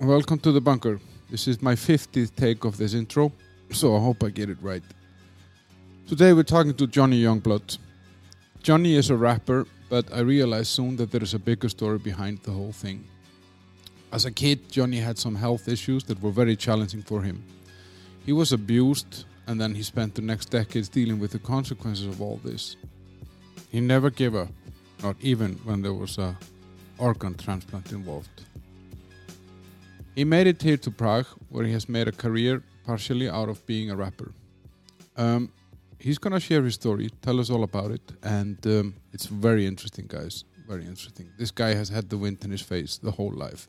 Welcome to the bunker. This is my 50th take of this intro, so I hope I get it right. Today we're talking to Johnny Youngblood. Johnny is a rapper, but I realized soon that there is a bigger story behind the whole thing. As a kid, Johnny had some health issues that were very challenging for him. He was abused, and then he spent the next decades dealing with the consequences of all this. He never gave up, not even when there was a organ transplant involved. He made it here to Prague, where he has made a career partially out of being a rapper. Um, he's gonna share his story, tell us all about it, and um, it's very interesting, guys. Very interesting. This guy has had the wind in his face the whole life.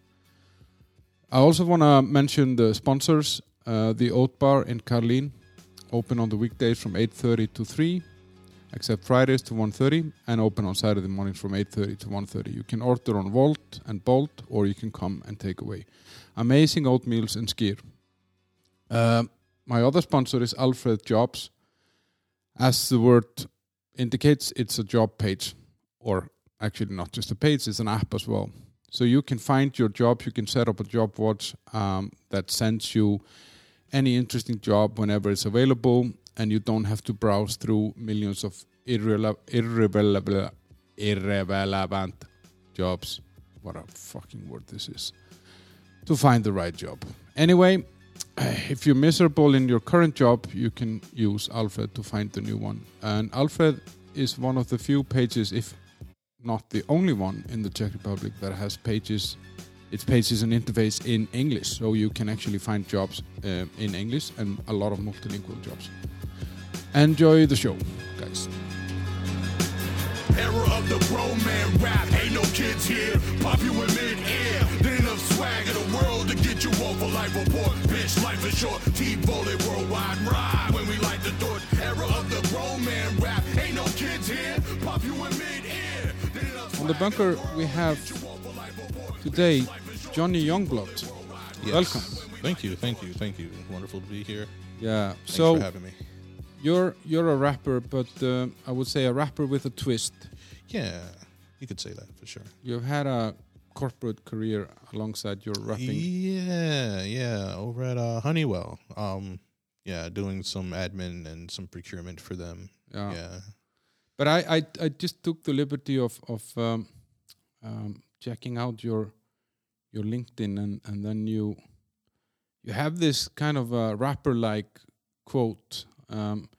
I also want to mention the sponsors. Uh, the Oat Bar in Karlín, open on the weekdays from 8.30 to 3, except Fridays to 1.30, and open on Saturday mornings from 8.30 to 1.30. You can order on Wolt and Bolt, or you can come and take away. Amazing oatmeals and skyr. Uh, my other sponsor is Alfred Jobs. As the word indicates, it's a job page, or actually not just a page, it's an app as well. So you can find your job, you can set up a job watch um, that sends you any interesting job whenever it's available, and you don't have to browse through millions of irrele- irrelevant, jobs. What a fucking word this is. To find the right job. Anyway, if you're miserable in your current job, you can use Alfred to find the new one. And Alfred is one of the few pages, if not the only one in the Czech Republic that has pages. Its pages and interface in English, so you can actually find jobs uh, in English and a lot of multilingual jobs. Enjoy the show, guys. Era of the bro man rap. Ain't no kids here. Pop you in mid-air. There enough swag in the world to get you off a life report. Bitch, life is short. T-Volley worldwide ride when we light the door. Era of the bro man rap. Ain't no kids here. Pop you in mid-air. On the bunker, we have today Johnny Youngblood. Yes. Welcome. Thank you, thank you, thank you. Wonderful to be here. Yeah. Thanks so for having me. You're you're a rapper, but uh, I would say a rapper with a twist. Yeah, you could say that for sure. You've had a corporate career alongside your rapping. Yeah, yeah. Over at uh, Honeywell, um, yeah, doing some admin and some procurement for them. Yeah. Yeah, But I, I I just took the liberty of of um, um, checking out your your LinkedIn and and then you you have this kind of a rapper like quote. Um,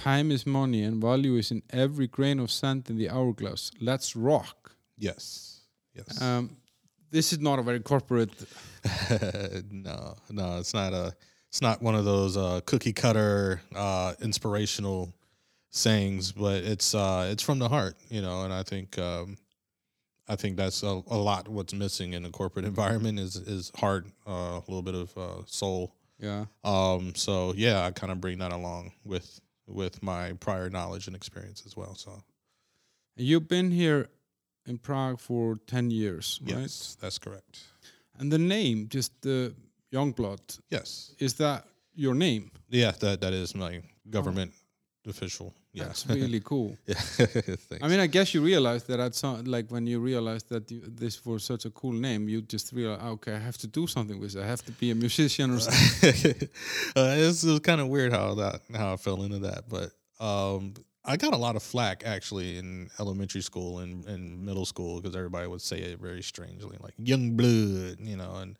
Time is money and value is in every grain of sand in the hourglass. Let's rock. yes, yes. Um, this is not a very corporate. no, no, it's not a. It's not one of those uh, cookie cutter uh, inspirational sayings, but it's uh, it's from the heart, you know. And I think um, I think that's a, a lot what's missing in the corporate environment is is heart, uh, a little bit of uh, soul. Yeah. Um, so yeah, I kind of bring that along with with my prior knowledge and experience as well. So You've been here in Prague for 10 years, right? yes, that's correct. And the name, just the Youngblood, Yes, is that your name? yeah, that that is my government official. Yeah, That's really cool. yeah. I mean, I guess you realized that at some, like when you realized that you, this was such a cool name, you just realized, okay, I have to do something with it. I have to be a musician or something. uh, it's, it was kind of weird how that how I fell into that, but um, I got a lot of flack actually in elementary school and, and middle school because everybody would say it very strangely, like young blood, you know, and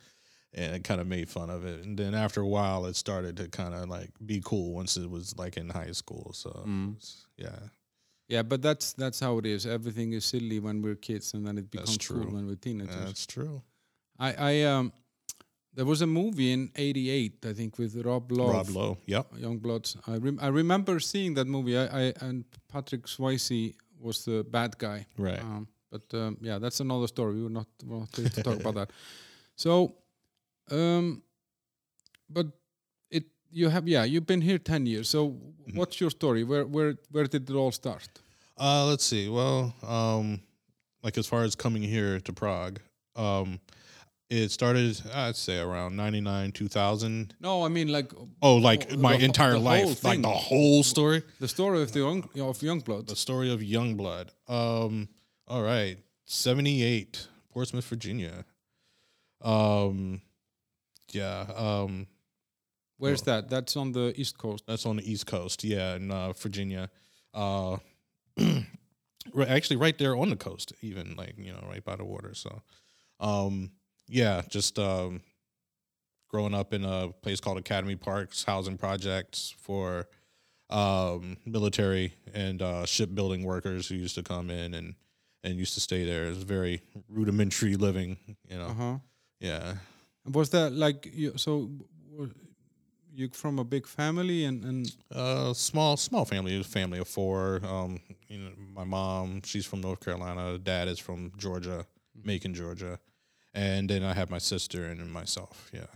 and it kind of made fun of it. And then after a while, it started to kind of like be cool once it was like in high school. So Mm. yeah, Yeah, but that's that's how it is. Everything is silly when we're kids, and then it becomes cool when we're teenagers. that's true. I, I um, there was a movie in '88, I think, with Rob Lowe. Rob Lowe, yep. Youngbloods. I rem- I remember seeing that movie. I, I and Patrick Swayze was the bad guy. Right. Um, but um, yeah, that's another story. We were not we're not to talk about that. So, um, but it you have yeah you've been here ten years. So Mm-hmm. what's your story? Where where where did it all start? Uh, let's see. Well, um, like as far as coming here to Prague, um, it started, I'd say, around ninety nine, two thousand. No, I mean like Oh, like my whole- entire the life, like the whole story, the story of the young of the story of Youngblood. Um, all right, seventy eight, Portsmouth, Virginia. Um, yeah. Um, Where's that? That's on the east coast. That's on the East Coast, yeah, in uh, Virginia. Uh, actually, right there on the coast, even like you know, right by the water. So, um, yeah, just um, growing up in a place called Academy Parks, housing projects for um, military and uh, shipbuilding workers who used to come in and and used to stay there. It was very rudimentary living, you know. Uh huh. Yeah, Was that like you? So, you from a big family and and Uh, small small family, a family of four. Um, you know, my mom, she's from North Carolina. Dad is from Georgia, Macon, Georgia, and then I have my sister and myself. Yeah.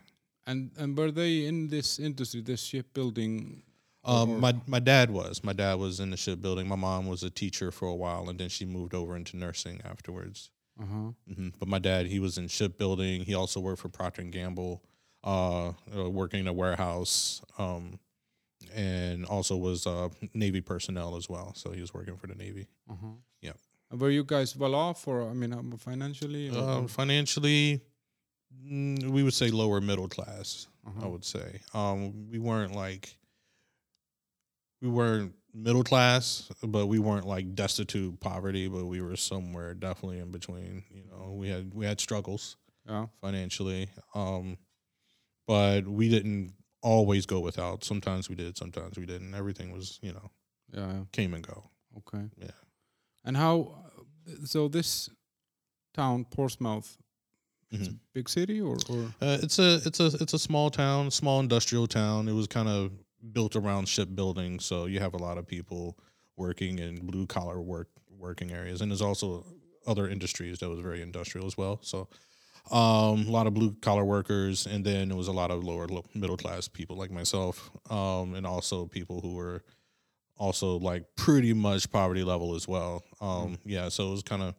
and and were they in this industry, this shipbuilding? Um, my my dad was. My dad was in the shipbuilding. My mom was a teacher for a while, and then she moved over into nursing afterwards. Uh huh. hmm But my dad, he was in shipbuilding. He also worked for Procter and Gamble, uh, uh, working in a warehouse, um, and also was uh, Navy personnel as well. So he was working for the Navy. Uh huh. Yeah. Were you guys well off, or I mean, um, financially? Um, financially, mm, we would say lower middle class. I Uh-huh. would say um, we weren't like we weren't middle class, but we weren't like destitute poverty. But we were somewhere definitely in between. You know, we had we had struggles yeah. financially, um, but we didn't always go without. Sometimes we did, sometimes we didn't. Everything was you know Yeah. yeah. came and go. Okay. Yeah. And how? So this town, Portsmouth, it's a Mhm. big city, or or Uh, it's a it's a it's a small town, small industrial town. It was kind of built around shipbuilding, so you have a lot of people working in blue collar work working areas, and there's also other industries that was very industrial as well. So um, a lot of blue collar workers, and then there was a lot of lower lo- middle class people like myself, um, and also people who were also like pretty much poverty level as well. Um, Yeah, so it was kind of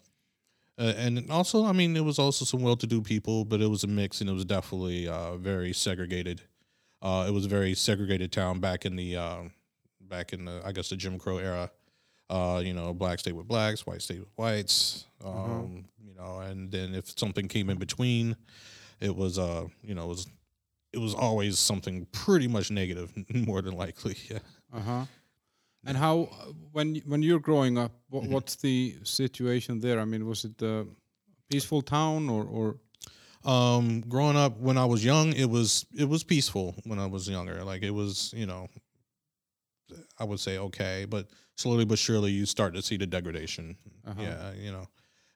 uh, and also, I mean, it was also some well-to-do people, but it was a mix, and it was definitely uh, very segregated. Uh, it was a very segregated town back in the uh, back in the I guess the Jim Crow era. Uh, you know, black stayed with blacks, white stayed with whites. Um, You know, and then if something came in between, it was uh, you know, it was it was always something pretty much negative, more than likely. Yeah. uh huh. And how when when you're growing up, what, Mhm. what's the situation there? I mean, was it a peaceful town, or or Um, growing up when I was young, it was it was peaceful when I was younger. Like it was, you know, I would say okay, but slowly but surely you start to see the degradation. Uh-huh. Yeah, you know,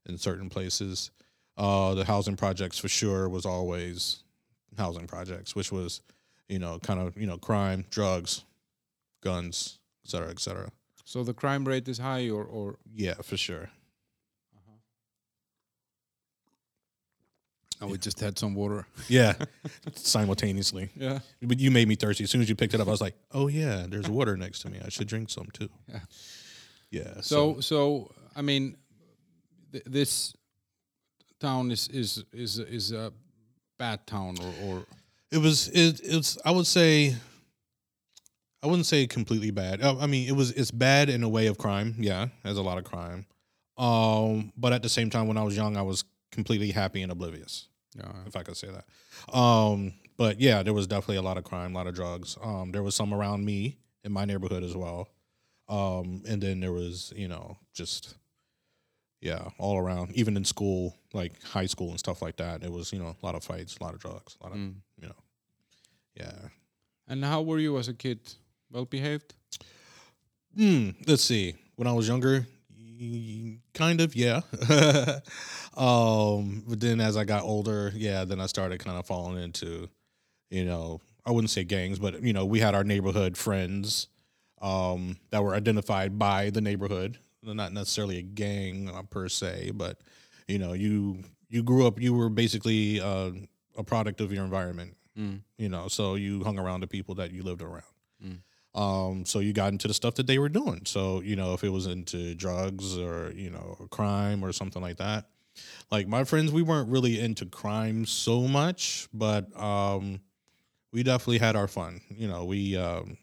in certain places, uh, the housing projects for sure was always housing projects, which was, you know, kind of you know crime, drugs, guns, et cetera, et cetera. so the crime rate is high, or or Yeah, for sure. Oh, we just had some water. Yeah, simultaneously. Yeah. But you made me thirsty. As soon as you picked it up, I was like, "Oh yeah, there's water next to me. I should drink some too." Yeah. Yeah. So so I mean, th- this town is is is is a bad town, or or it was. It, it's. I would say. I wouldn't say completely bad. Uh, I mean, it was. It's bad in a way of crime. Yeah, there's a lot of crime. Um, but at the same time, when I was young, I was completely happy and oblivious. Yeah. if I could say that. Um, but yeah, there was definitely a lot of crime, a lot of drugs. Um, there was some around me in my neighborhood as well. Um, and then there was, you know, just yeah, all around, even in school, like high school and stuff like that. It was, you know, a lot of fights, a lot of drugs, a lot of, Mm. you know, yeah. And how were you as a kid? Well behaved. Hmm. Let's see. When I was younger, kind of, yeah. um, but then as I got older, yeah, then I started kind of falling into, you know, I wouldn't say gangs, but you know, we had our neighborhood friends, um, that were identified by the neighborhood. They're not necessarily a gang uh, per se, but you know, you you grew up, you were basically uh, a product of your environment Mm. you know so you hung around the people that you lived around Mm. Um so you got into the stuff that they were doing. So you know if it was into drugs or you know crime or something like that. Like my friends we weren't really into crime so much but um we definitely had our fun. You know we um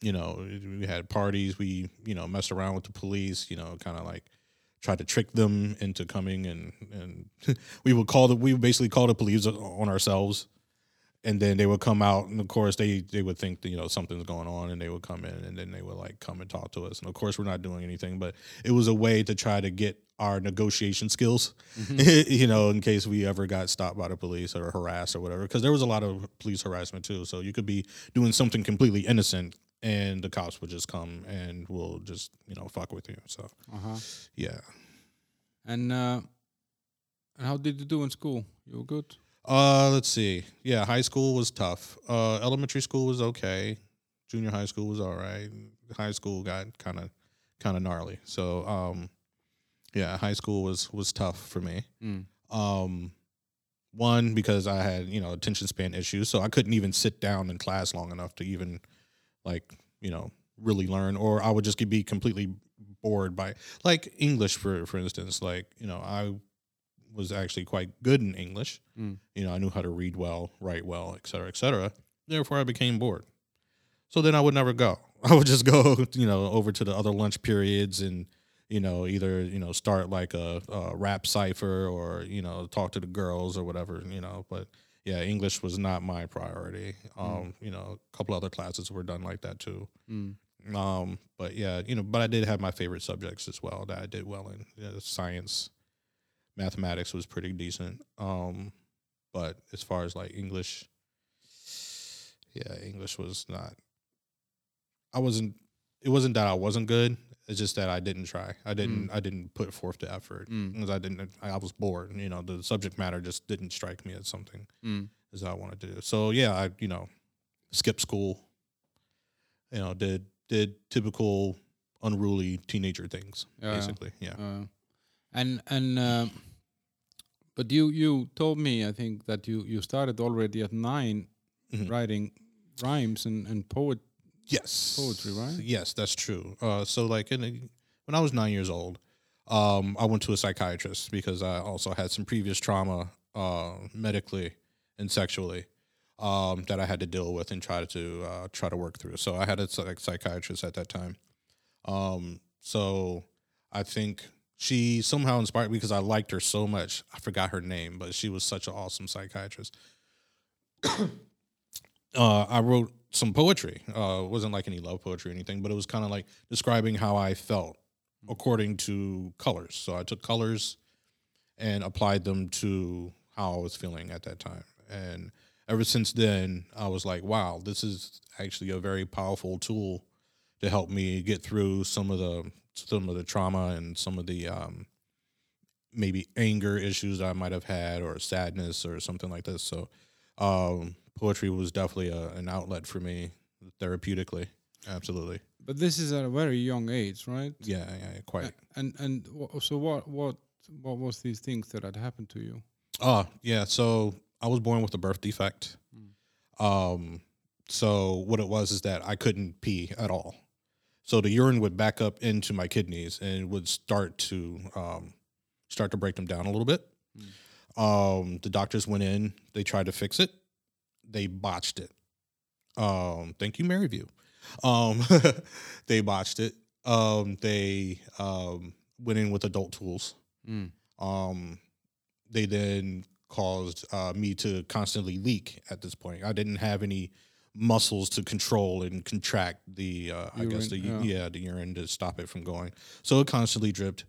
you know we had parties. We you know messed around with the police you know kind of like tried to trick them into coming and and we would call the we would basically call the police on ourselves and then they would come out, and of course they they would think that, you know something's going on, and they would come in, and then they would like come and talk to us. And of course, we're not doing anything, but it was a way to try to get our negotiation skills, you know, in case we ever got stopped by the police or harassed or whatever. Because there was a lot of police harassment too. So you could be doing something completely innocent, and the cops would just come and will just you know fuck with you. So Uh-huh. yeah. And uh, and how did you do in school? You were good. Uh, let's see. Yeah, high school was tough. Uh, elementary school was okay. Junior high school was all right. High school got kind of kind of gnarly. So, um, yeah, high school was was tough for me. Mm. Um, one because I had you know attention span issues, so I couldn't even sit down in class long enough to even like you know really learn, or I would just be completely bored by like English for for instance. Like you know I was actually quite good in English. Mm. You know I knew how to read well, write well, et cetera, et cetera. Therefore, I became bored. So then I would never go. I would just go, you know, over to the other lunch periods and, you know, either, you know, start like a, a rap cipher or, you know, talk to the girls or whatever, you know. But yeah, English was not my priority. Um, you know, a couple other classes were done like that too. Mm. Um, but yeah, you know, but I did have my favorite subjects as well that I did well in. You know, science, mathematics was pretty decent. Um, but as far as like English, yeah, English was not. I wasn't. It wasn't that I wasn't good. It's just that I didn't try. I didn't. I didn't put forth the effort Mm. because I didn't. I was bored. You know, the subject matter just didn't strike me as something Mm. as I wanted to do. So yeah, I you know, skipped school. You know, did did typical unruly teenager things yeah. basically. Yeah. Uh, and and uh, but you you told me I think that you you started already at 9 Mhm. writing rhymes and and poet. Yes. Poetry, right? Yes, that's true. Uh, so like in when I was nine years old, um, I went to a psychiatrist because I also had some previous trauma, uh, medically and sexually, um, that I had to deal with and try to uh, try to work through. So I had a psych- psychiatrist at that time. Um, so I think she somehow inspired me because I liked her so much. I forgot her name, but she was such an awesome psychiatrist. uh, I wrote some poetry. Uh, it wasn't like any love poetry or anything, but it was kind of like describing how I felt according to colors. So I took colors and applied them to how I was feeling at that time. And ever since then, I was like, wow, this is actually a very powerful tool to help me get through some of the some of the trauma and some of the um, maybe anger issues that I might have had or sadness or something like this. So um, poetry was definitely a, an outlet for me therapeutically. Absolutely. But this is at a very young age, right? Yeah, yeah, quite. And and so what what what was these things that had happened to you? Oh, yeah. So I was born with a birth defect. Um, so what it was is that I couldn't pee at all. So the urine would back up into my kidneys and would start to um, start to break them down a little bit. Um, the doctors went in, they tried to fix it, they botched it. Um, thank you, Maryview. Um, they botched it. Um, they um, went in with adult tools. Mm. Um, they then caused uh, me to constantly leak at this point. I didn't have any muscles to control and contract the, uh, I guess the Urine, yeah. the urine to stop it from going. So it constantly dripped.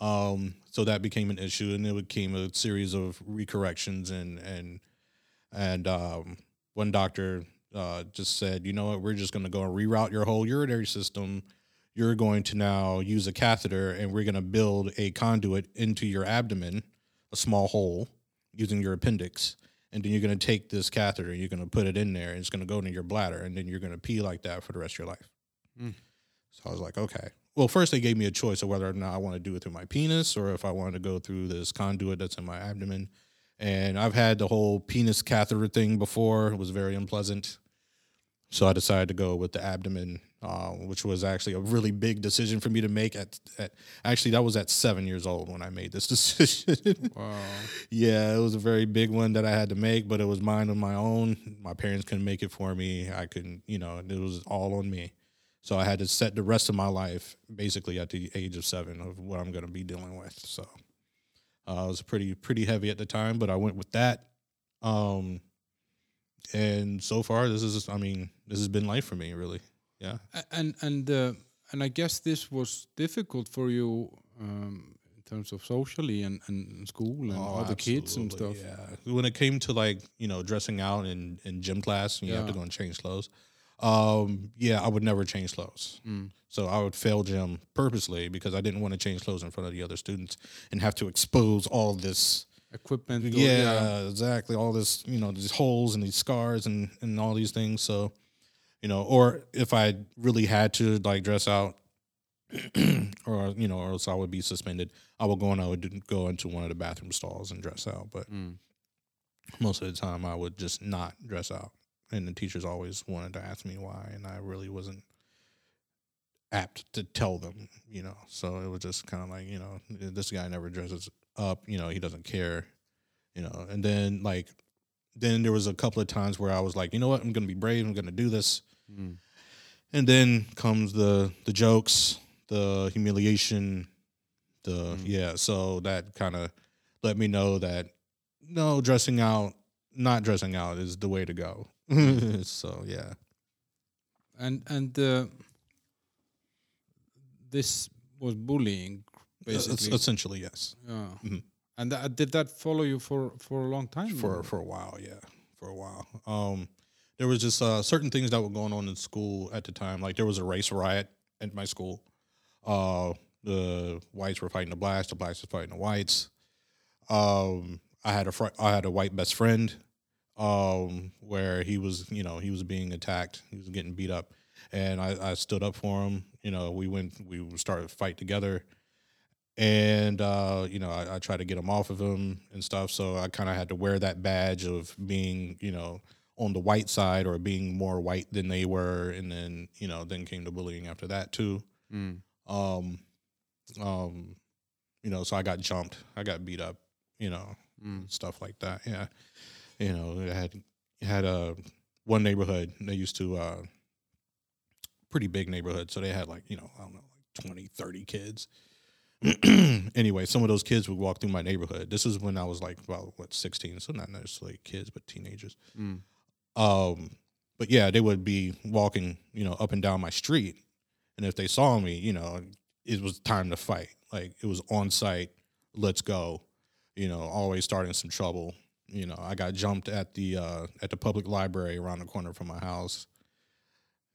Um, so that became an issue, and it became a series of recorrections and and and um, one doctor uh, just said, you know what, we're just going to go and reroute your whole urinary system. You're going to now use a catheter, and we're going to build a conduit into your abdomen, a small hole, using your appendix. And then you're going to take this catheter, and you're going to put it in there, and it's going to go into your bladder, and then you're going to pee like that for the rest of your life. Mm. So I was like, okay. Well, first they gave me a choice of whether or not I want to do it through my penis or if I wanted to go through this conduit that's in my abdomen. And I've had the whole penis catheter thing before. It was very unpleasant. So I decided to go with the abdomen, uh, which was actually a really big decision for me to make. At, at actually, that was at seven years old when I made this decision. Wow. yeah, it was a very big one that I had to make, but it was mine on my own. My parents couldn't make it for me. I couldn't, you know, it was all on me. So I had to set the rest of my life basically at the age of seven of what I'm going to be dealing with. So uh, it was pretty pretty heavy at the time, but I went with that. Um, and so far, this is I mean, this has been life for me, really. Yeah. And and uh, and I guess this was difficult for you um, in terms of socially and, and school and Oh, other kids and stuff. Yeah. When it came to like you know dressing out in in gym class, and you have to go and change clothes. Um, yeah, I would never change clothes. Mm. So I would fail gym purposely because I didn't want to change clothes in front of the other students and have to expose all this. Equipment. or- Yeah, exactly. All this, you know, these holes and these scars and and all these things. So, you know, or if I really had to like dress out, or you know, or else I would be suspended. I would go and I would go into one of the bathroom stalls and dress out. But Mm. most of the time, I would just not dress out, and the teachers always wanted to ask me why, and I really wasn't apt to tell them. You know, so it was just kind of like, you know, this guy never dresses up. You know, he doesn't care. You know, and then like, then there was a couple of times where I was like, you know what, I'm gonna be brave. I'm gonna do this. Mm. And then comes the the jokes, the humiliation, the yeah. So that kind of let me know that no dressing out, not dressing out is the way to go. so yeah, And and uh, this was bullying, basically. essentially yes. yeah. Mhm. And that, did that follow you for for a long time? for or- for a while. Yeah, for a while. Um, there was just uh, certain things that were going on in school at the time. Like there was a race riot at my school. Uh, the whites were fighting the blacks. The blacks were fighting the whites. Um, I had a fr- I had a white best friend, um, where he was you know he was being attacked. He was getting beat up, and I, I stood up for him. You know, we went we started to fight together and uh, you know I, I tried to get him off of him and stuff. So I kind of had to wear that badge of being you know on the white side or being more white than they were, and then you know then came the bullying after that too. Mm. Um, um, you know, so I got jumped, I got beat up, you know, Mm. stuff like that. Yeah, you know, it had it had a one neighborhood they used to uh pretty big neighborhood, so they had like you know I don't know like 20, 30 kids. anyway, some of those kids would walk through my neighborhood. This is when I was like about what sixteen, so not necessarily kids, but teenagers. Mm. Um, but yeah, they would be walking, you know, up and down my street, and if they saw me, you know, it was time to fight. Like it was on site. Let's go. You know, always starting some trouble. You know, I got jumped at the uh, at the public library around the corner from my house.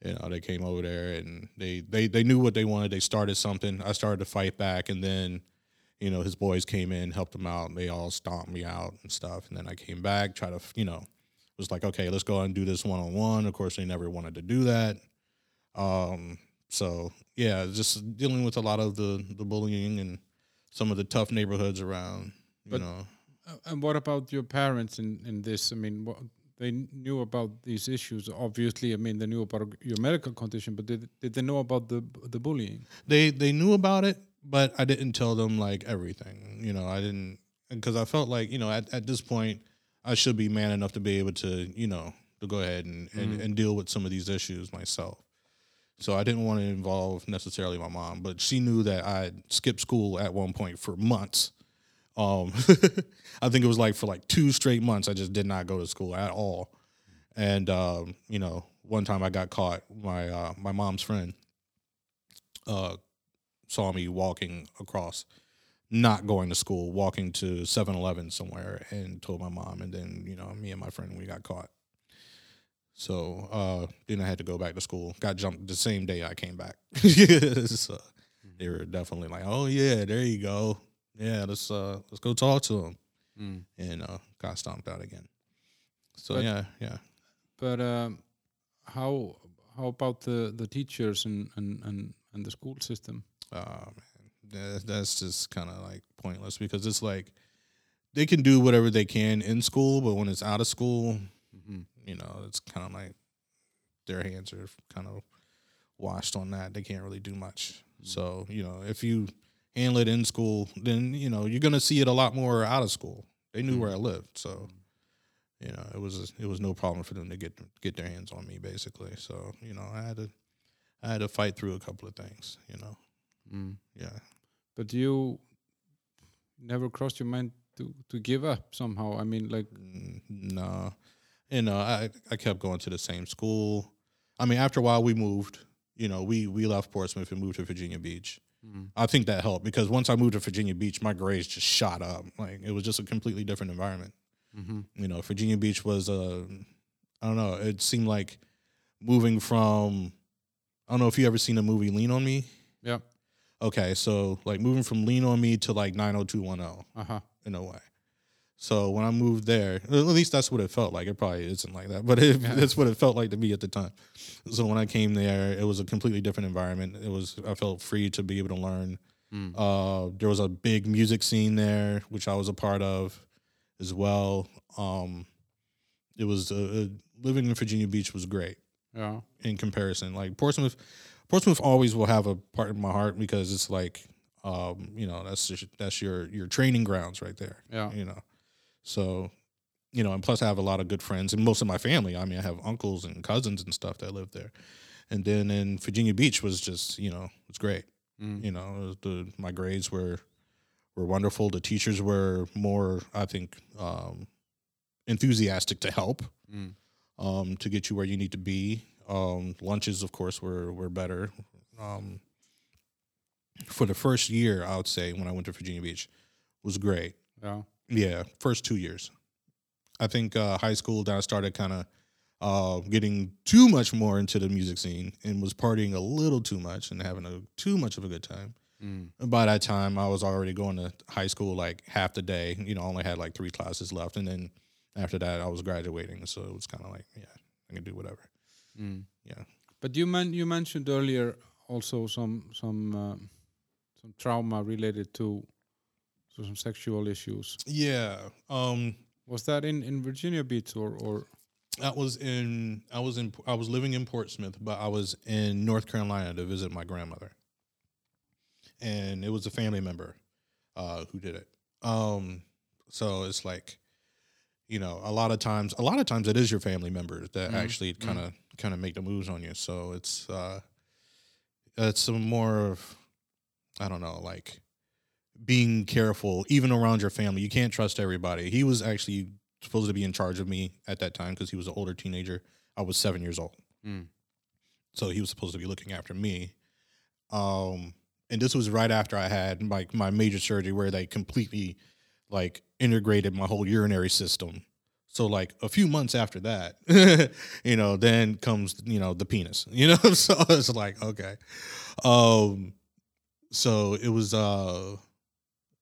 You know, they came over there and they they they knew what they wanted. They started something. I started to fight back, and then, you know, his boys came in, helped him out. They all stomped me out and stuff. And then I came back, try to, you know, was like, okay, let's go and do this one on one. Of course, they never wanted to do that. Um, so yeah, just dealing with a lot of the the bullying and some of the tough neighborhoods around. You But- know, Uh, And what about your parents in, in this? I mean, what, they knew about these issues. Obviously, I mean, they knew about your medical condition, but did, did they know about the the bullying? they they knew about it, but I didn't tell them like everything. You know, I didn't because I felt like you know at, at this point I should be man enough to be able to you know to go ahead and and, and deal with some of these issues myself. So I didn't want to involve necessarily my mom, but she knew that I skipped school at one point for months. Um, I think it was like for like two straight months, I just did not go to school at all. And um, you know, one time I got caught. My uh, my mom's friend uh, saw me walking across, not going to school, walking to 7-Eleven somewhere, and told my mom. And then you know, me and my friend we got caught. So uh, then I had to go back to school. Got jumped the same day I came back. so they were definitely like, "Oh yeah, there you go. Yeah, let's uh, let's go talk to him." Mm. And uh, got stomped out again. So But- yeah, yeah. But um, how how about the, the teachers and, and, and, and the school system? Oh man, that, that's just kind of like pointless because it's like they can do whatever they can in school, but when it's out of school, Mhm. you know, it's kind of like their hands are kind of washed on that. They can't really do much. So you know, if you handle it in school, then you know you're gonna see it a lot more out of school. They knew where I lived, so you know it was it was no problem for them to get get their hands on me basically. So you know, I had to I had to fight through a couple of things. You know, Mm. yeah. But you never crossed your mind to, to give up somehow? I mean, like, Mm, No, you know, I I kept going to the same school. I mean, after a while, we moved. You know, we we left Portsmouth and moved to Virginia Beach. Mm-hmm. I think that helped because once I moved to Virginia Beach, my grades just shot up. Like it was just a completely different environment. Mm-hmm. You know, Virginia Beach was a, I don't know. It seemed like moving from, I don't know if you ever seen the movie Lean on Me. Yeah. Okay, so like moving from Lean on Me to like 90210 Uh huh. in a way. So when I moved there, at least that's what it felt like. It probably isn't like that, but it, Yeah. that's what it felt like to me at the time. So when I came there, it was a completely different environment. It was I felt free to be able to learn. Mm. Uh, there was a big music scene there, which I was a part of as well. Um, it was uh, uh, living in Virginia Beach was great Yeah. in comparison. Like Portsmouth, Portsmouth always will have a part in my heart because it's like, um, you know, that's just, that's your your training grounds right there. Yeah. You know, so you know, and plus I have a lot of good friends and most of my family. I mean, I have uncles and cousins and stuff that live there. And then in Virginia Beach was just you know it's great. Mm. You know, the my grades were were wonderful. The teachers were more, I think, um, enthusiastic to help Mm. um, to get you where you need to be. Um, lunches, of course, were were better. Um, for the first year, I would say when I went to Virginia Beach, was great. Yeah. Yeah, first two years. I think uh, high school, then I started kind of uh, getting too much more into the music scene and was partying a little too much and having a too much of a good time. Mm. By that time, I was already going to high school like half the day. You know, I only had like three classes left, and then after that, I was graduating. So it was kind of like, yeah, I can do whatever. Mm. Yeah. But you men- you mentioned earlier also some some uh, some trauma related to to some sexual issues. Yeah. Um, Was that in in Virginia Beach or or I was in I was in I was living in Portsmouth, but I was in North Carolina to visit my grandmother, and it was a family member uh, who did it. Um, so it's like, you know, a lot of times, a lot of times it is your family members that Mhm, actually kind of kind of make the moves on you. So it's uh, it's some more of I don't know, like being careful even around your family. You can't trust everybody. He was actually supposed to be in charge of me at that time because he was an older teenager. I was seven years old, Mm. so he was supposed to be looking after me. Um, and this was right after I had my my major surgery where they completely like integrated my whole urinary system. So like a few months after that, you know, then comes you know the penis. You know, so it's like okay, um, so it was uh,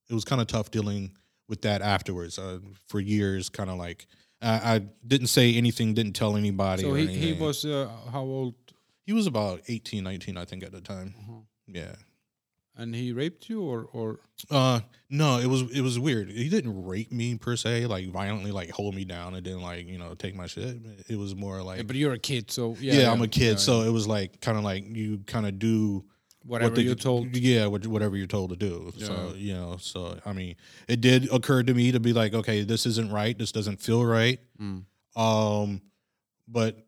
it was kind of tough dealing with that afterwards. Uh, for years, kind of like I, I didn't say anything, didn't tell anybody. so he, he was uh, how old he was about 18, 19, I think at the time. Uh-huh. Yeah. And he raped you or or Uh no, it was it was weird. He didn't rape me per se, like violently, like hold me down and then like you know take my shit. It was more like Yeah, but you're a kid so yeah, yeah, I'm a kid, yeah, so yeah. it was like kind of like you kind of do whatever the- you told yeah, what- whatever you're told to do. So you know, so I mean, it did occur to me to be like, okay, this isn't right. This doesn't feel right. Mm. Um, but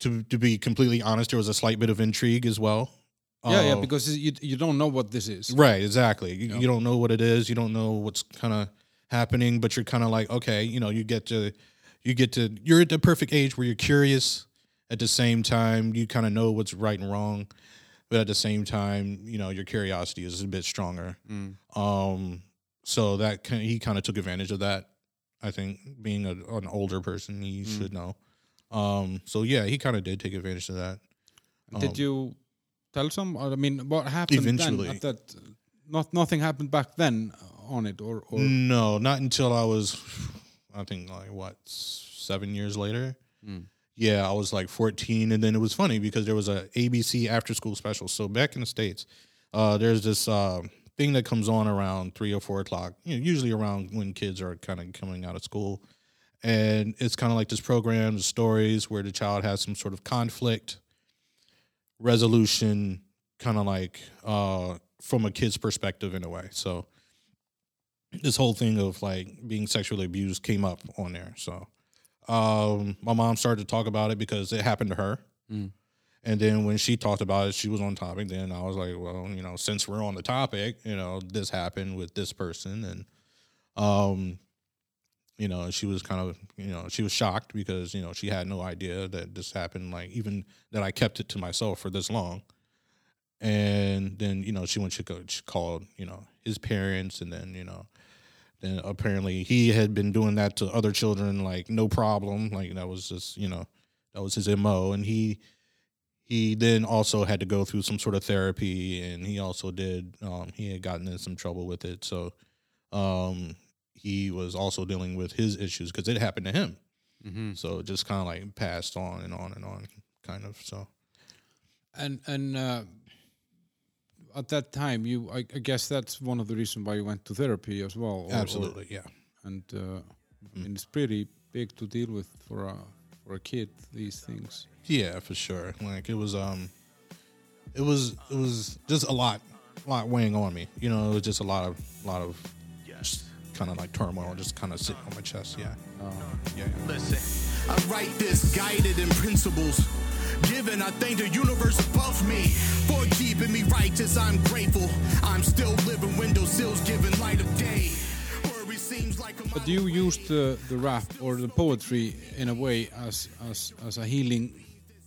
to to be completely honest, there was a slight bit of intrigue as well. Yeah yeah because you you don't know what this is Right, exactly. You, you don't know what it is. You don't know what's kind of happening, but you're kind of like, okay, you know, you get to, you get to, you're at the perfect age where you're curious. At the same time, you kind of know what's right and wrong, but at the same time, you know, your curiosity is a bit stronger. Mm. Um, so that he kind of took advantage of that. I think being a, an older person, he Mm. should know. Um, so yeah, he kind of did take advantage of that. did Um, you tell some I mean what happened Eventually. then at that not nothing happened back then on it or or No, not until I was, I think like what seven years later. Mm. Yeah, I was like 14, and then it was funny because there was a ABC after school special. So back in the states, uh, there's this uh, thing that comes on around three or four o'clock. You know, usually around when kids are kind of coming out of school, and it's kind of like this program, the stories where the child has some sort of conflict resolution, kind of like uh, from a kid's perspective in a way. So this whole thing of like being sexually abused came up on there. So um, my mom started to talk about it because it happened to her. Mm. And then when she talked about it, she was on topic. Then I was like, well, you know, since we're on the topic, you know, this happened with this person, and um, you know, she was kind of, you know, she was shocked because you know she had no idea that this happened. Like even that I kept it to myself for this long. And then you know she went she, she called you know his parents and then you know then apparently he had been doing that to other children like no problem like that was just you know that was his mo and he he then also had to go through some sort of therapy and he also did um, he had gotten in some trouble with it so um, he was also dealing with his issues because it happened to him Mm-hmm. so it just kind of like passed on and on and on kind of so And and uh, at that time, you I, I guess that's one of the reasons why you went to therapy as well. or- or- absolutely yeah and uh, I mean, it's pretty big to deal with for a for a kid. These things. Yeah, for sure. Like it was um it was it was just a lot a lot weighing on me. You know, it was just a lot of a lot of just kind of like turmoil just kind of sitting on my chest. Yeah. Uh-huh. yeah. yeah. Listen, I write this guided in principles. Given, I thank the universe above me for keeping me righteous. I'm grateful. I'm still living windowsills, giving light of day. Worry seems like a But do you use the the rap or the poetry in a way as as as a healing,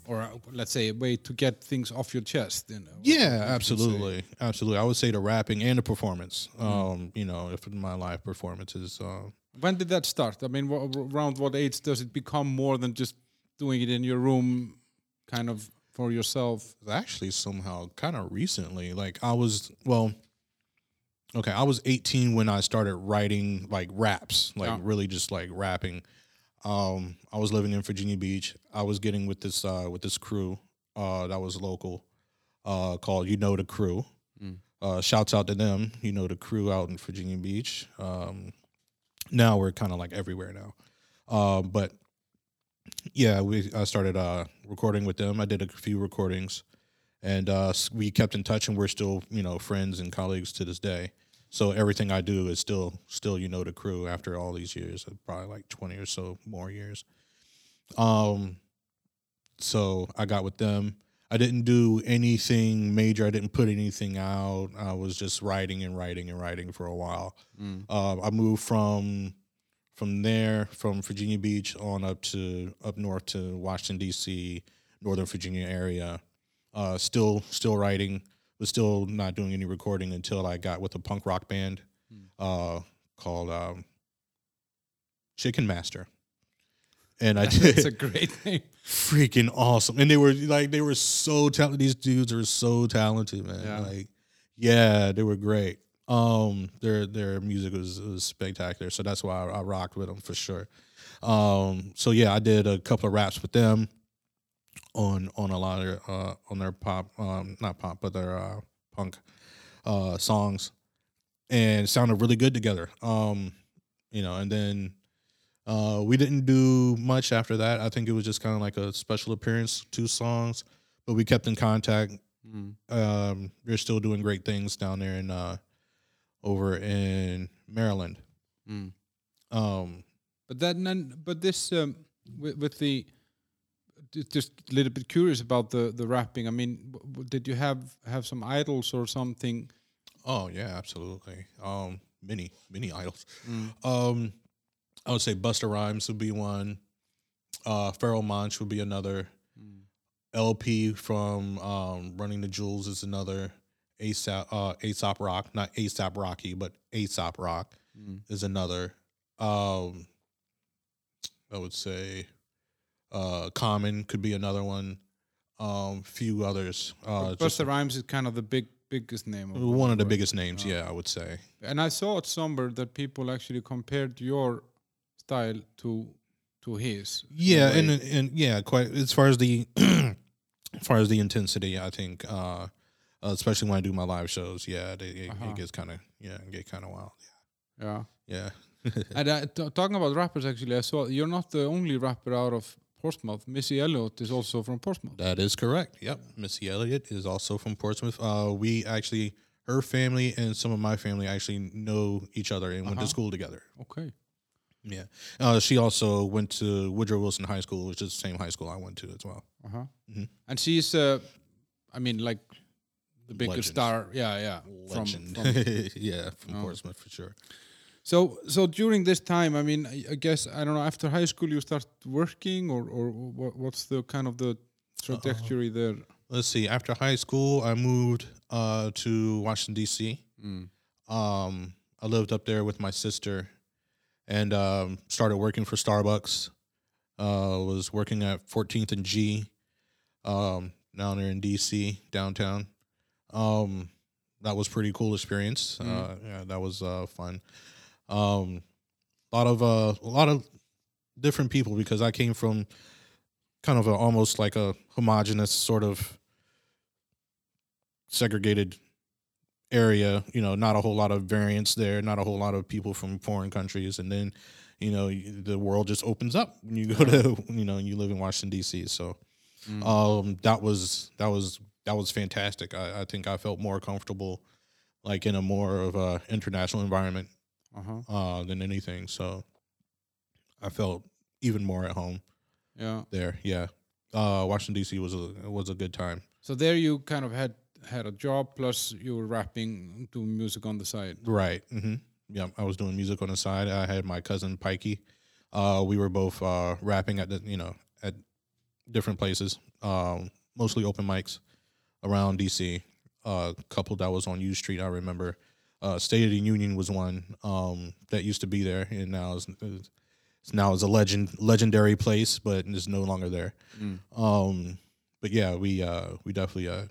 or let's say a way to get things off your chest? In, Yeah, absolutely, absolutely. I would say the rapping and the performance. Um, you know, if my live performances. Uh, When did that start? I mean, wha- around what age does it become more than just doing it in your room, kind of for yourself? actually somehow kind of recently. Like I was well, okay, I was 18 when I started writing like raps, like Yeah. really just like rapping. Um, I was living in Virginia Beach. I was getting with this uh, with this crew uh, that was local uh, called You Know the Crew. Uh, shouts out to them. You know the crew out in Virginia Beach. Um, now we're kind of like everywhere now, uh, but yeah, we I started uh, recording with them. I did a few recordings, and uh, we kept in touch, and we're still you know friends and colleagues to this day. So everything I do is still still you know the crew after all these years, uh, probably like twenty or so more years. Um, so I got with them. I didn't do anything major. I didn't put anything out. I was just writing and writing and writing for a while. Uh, I moved from from there from Virginia Beach on up to up north to Washington D.C., Northern Virginia area. Uh, still still writing, but still not doing any recording until I got with a punk rock band uh, called um, Chicken Master. And I did It's a great name. freaking awesome. And they were like they were so talented. These dudes are so talented, man. Yeah. Like, yeah, they were great. Um, their their music was, was spectacular. So that's why I, I rocked with them for sure. Um, so yeah, I did a couple of raps with them on on a lot of their, uh on their pop um not pop but their uh punk uh songs and sounded really good together. Um, you know, and then uh, we didn't do much after that. I think it was just kind of like a special appearance, two songs, but we kept in contact. Um, they're still doing great things down there in uh, over in Maryland. Um, But that none, but this um, with, with the just a little bit curious about the the rapping. I mean, did you have have some idols or something? oh yeah, absolutely. Um, many many idols. Um, I would say Busta Rhymes would be one. Uh, Pharoah Monch would be another. El-P from um, Running the Jewels is another. ASAP, uh, Aesop Rock, not ASAP Rocky, but Aesop Rock is another. Um, I would say uh, Common could be another one. Um, few others. Uh, Rhymes is kind of the big biggest name. Of one of the biggest names, yeah, I would say. And I saw it somewhere that people actually compared your style to to his. Yeah, and and yeah, quite as far as the as far as the intensity, I think, uh, uh, especially when I do my live shows, yeah, they, it, Uh-huh. it gets kind of yeah, it get kind of wild. yeah. Yeah, And uh, t- talking about rappers, actually, I saw you're not the only rapper out of Portsmouth. Missy Elliott is also from Portsmouth. that is correct. Yep, Missy Elliott is also from Portsmouth. Uh, we actually, her family and some of my family actually know each other and went to school together. Okay. Yeah, uh, she also went to Woodrow Wilson High School, which is the same high school I went to as well. Uh huh. Mm-hmm. And she's, uh, I mean, like the biggest Legend. star. Yeah, yeah. From, Legend, from yeah, from Oh. Portsmouth for sure. So, so during this time, I mean, I, I guess I don't know. After high school, you start working, or or what, what's the kind of the trajectory there? Let's see. After high school, I moved uh, to Washington D.C. Mm. Um, I lived up there with my sister, and um, started working for Starbucks. Uh, was working at 14th and G, um, down there in DC downtown. Um, that was pretty cool experience. Uh, yeah, that was uh, fun. Um, a lot of uh, a lot of different people because I came from kind of a, almost like a homogenous sort of segregated area. You know, not a whole lot of variance there, not a whole lot of people from foreign countries, and then you know the world just opens up when you go to you know you live in Washington D.C. So Mm. um, that was that was that was fantastic. I, I think I felt more comfortable, like in a more of a international environment Uh-huh. uh, than anything. So I felt even more at home Yeah. there. Yeah, uh, Washington D.C. was a was a good time. So there you kind of had had a job plus you were rapping, doing music on the side. Right. Mm-hmm. Yeah, I was doing music on the side. I had my cousin Pikey. Uh, we were both uh, rapping at the you know at different places, um, mostly open mics around DC. A uh, couple that was on U Street, I remember. Uh, State of the Union was one um, that used to be there, and now is it's now is a legend legendary place, but it's no longer there. Mm. Um, but yeah, we uh, we definitely uh,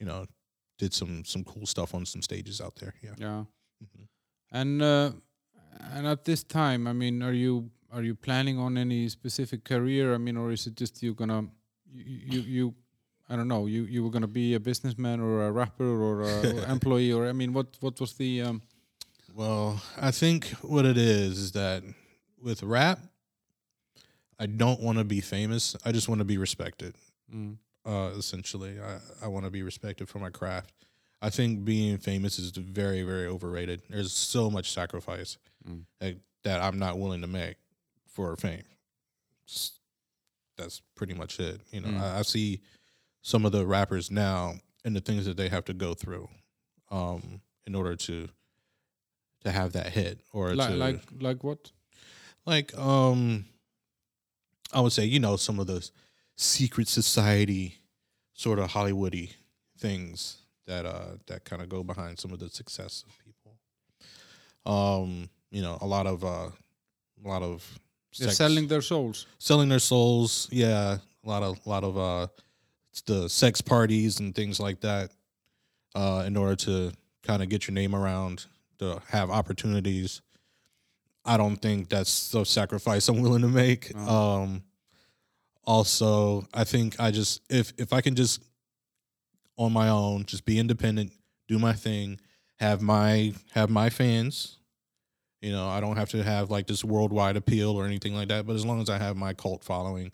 you know did some some cool stuff on some stages out there. Yeah. Yeah. Mhm. And uh, and at this time, I mean, are you are you planning on any specific career? I mean, or is it just you gonna you you, you I don't know, you you were gonna be a businessman or a rapper or a employee or I mean, what what was the um Well, I think what it is is that with rap, I don't want to be famous. I just want to be respected. mm, Uh, essentially, I, I want to be respected for my craft. I think being famous is very, very overrated. There's so much sacrifice Mm. that, that I'm not willing to make for fame. That's pretty much it. You know, Mm. I, I see some of the rappers now and the things that they have to go through um, in order to to have that hit or like to like like what? like um I would say, you know, some of those secret society sort of Hollywoody things that uh that kind of go behind some of the success of people. Um, you know, a lot of uh a lot of They're selling their souls. selling their souls, yeah, a lot of a lot of uh the sex parties and things like that uh in order to kind of get your name around to have opportunities. I don't think that's the sacrifice i'm willing to make. No. um also i think i just if if i can just on my own just be independent do my thing have my have my fans you know i don't have to have like this worldwide appeal or anything like that but as long as i have my cult following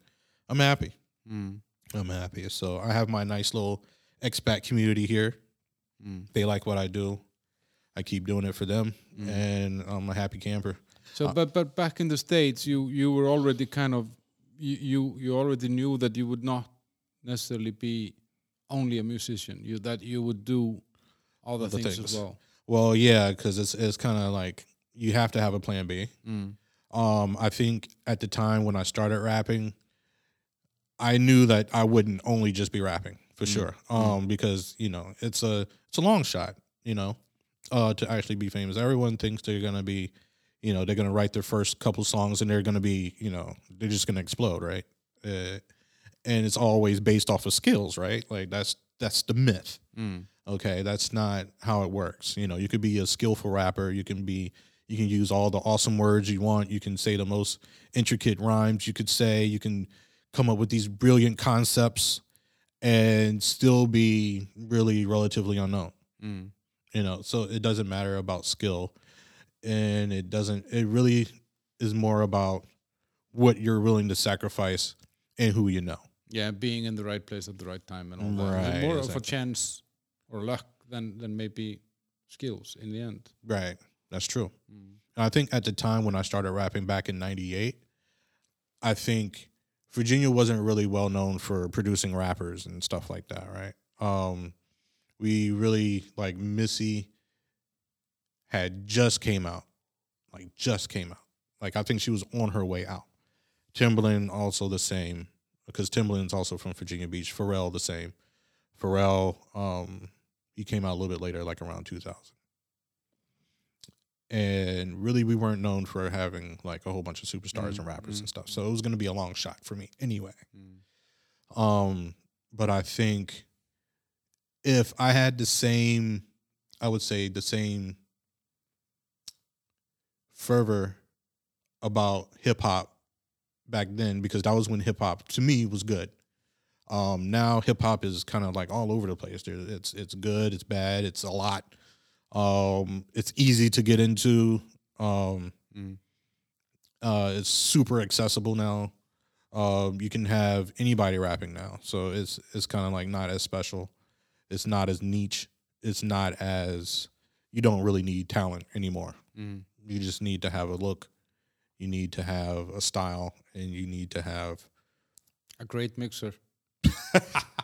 i'm happy. Mm, i'm happy so i have my nice little expat community here mm, they like what i do i keep doing it for them mm. and i'm a happy camper So, Uh, but but back in the states, you you were already kind of you you, you already knew that you would not necessarily be only a musician. You that you would do other Other things, things. as well. well yeah because it's, it's kind of like you have to have a plan b Mm. Um, I think at the time when I started rapping, I knew that I wouldn't only just be rapping for Mm. sure. Um, because you know it's a it's a long shot, you know, uh, to actually be famous. Everyone thinks they're gonna be, you know, they're gonna write their first couple songs and they're gonna be, you know, they're just gonna explode, right? Uh, and it's always based off of skills, right? Like that's that's the myth. Mm. Okay, that's not how it works. You know, you could be a skillful rapper. You can be, you can use all the awesome words you want. You can say the most intricate rhymes you could say. You can come up with these brilliant concepts and still be really relatively unknown. Mm. You know, so it doesn't matter about skill, and it doesn't. It really is more about what you're willing to sacrifice and who you know. Yeah, being in the right place at the right time and all that. Right, And more of a chance or luck than than maybe skills in the end. Right. That's true. Mm. I think at the time when I started rapping back in '98, I think Virginia wasn't really well known for producing rappers and stuff like that, right? Um, we really like Missy had just came out, like just came out. Like I think she was on her way out. Timbaland also the same because Timbaland's also from Virginia Beach. Pharrell the same. Pharrell, um, he came out a little bit later, like around 2000. And really, we weren't known for having like a whole bunch of superstars Mm, and rappers mm, and stuff. So it was going to be a long shot for me anyway. Mm. Um, but I think if I had the same, I would say the same fervor about hip hop back then, because that was when hip hop to me was good. Um, now hip hop is kind of like all over the place. There, it's it's good, it's bad, it's a lot. Um, it's easy to get into. Um, Mm. uh, it's super accessible now. Um, you can have anybody rapping now, so it's it's kind of like not as special. It's not as niche. It's not as you don't really need talent anymore. Mm. You just need to have a look. You need to have a style, and you need to have. A great mixer.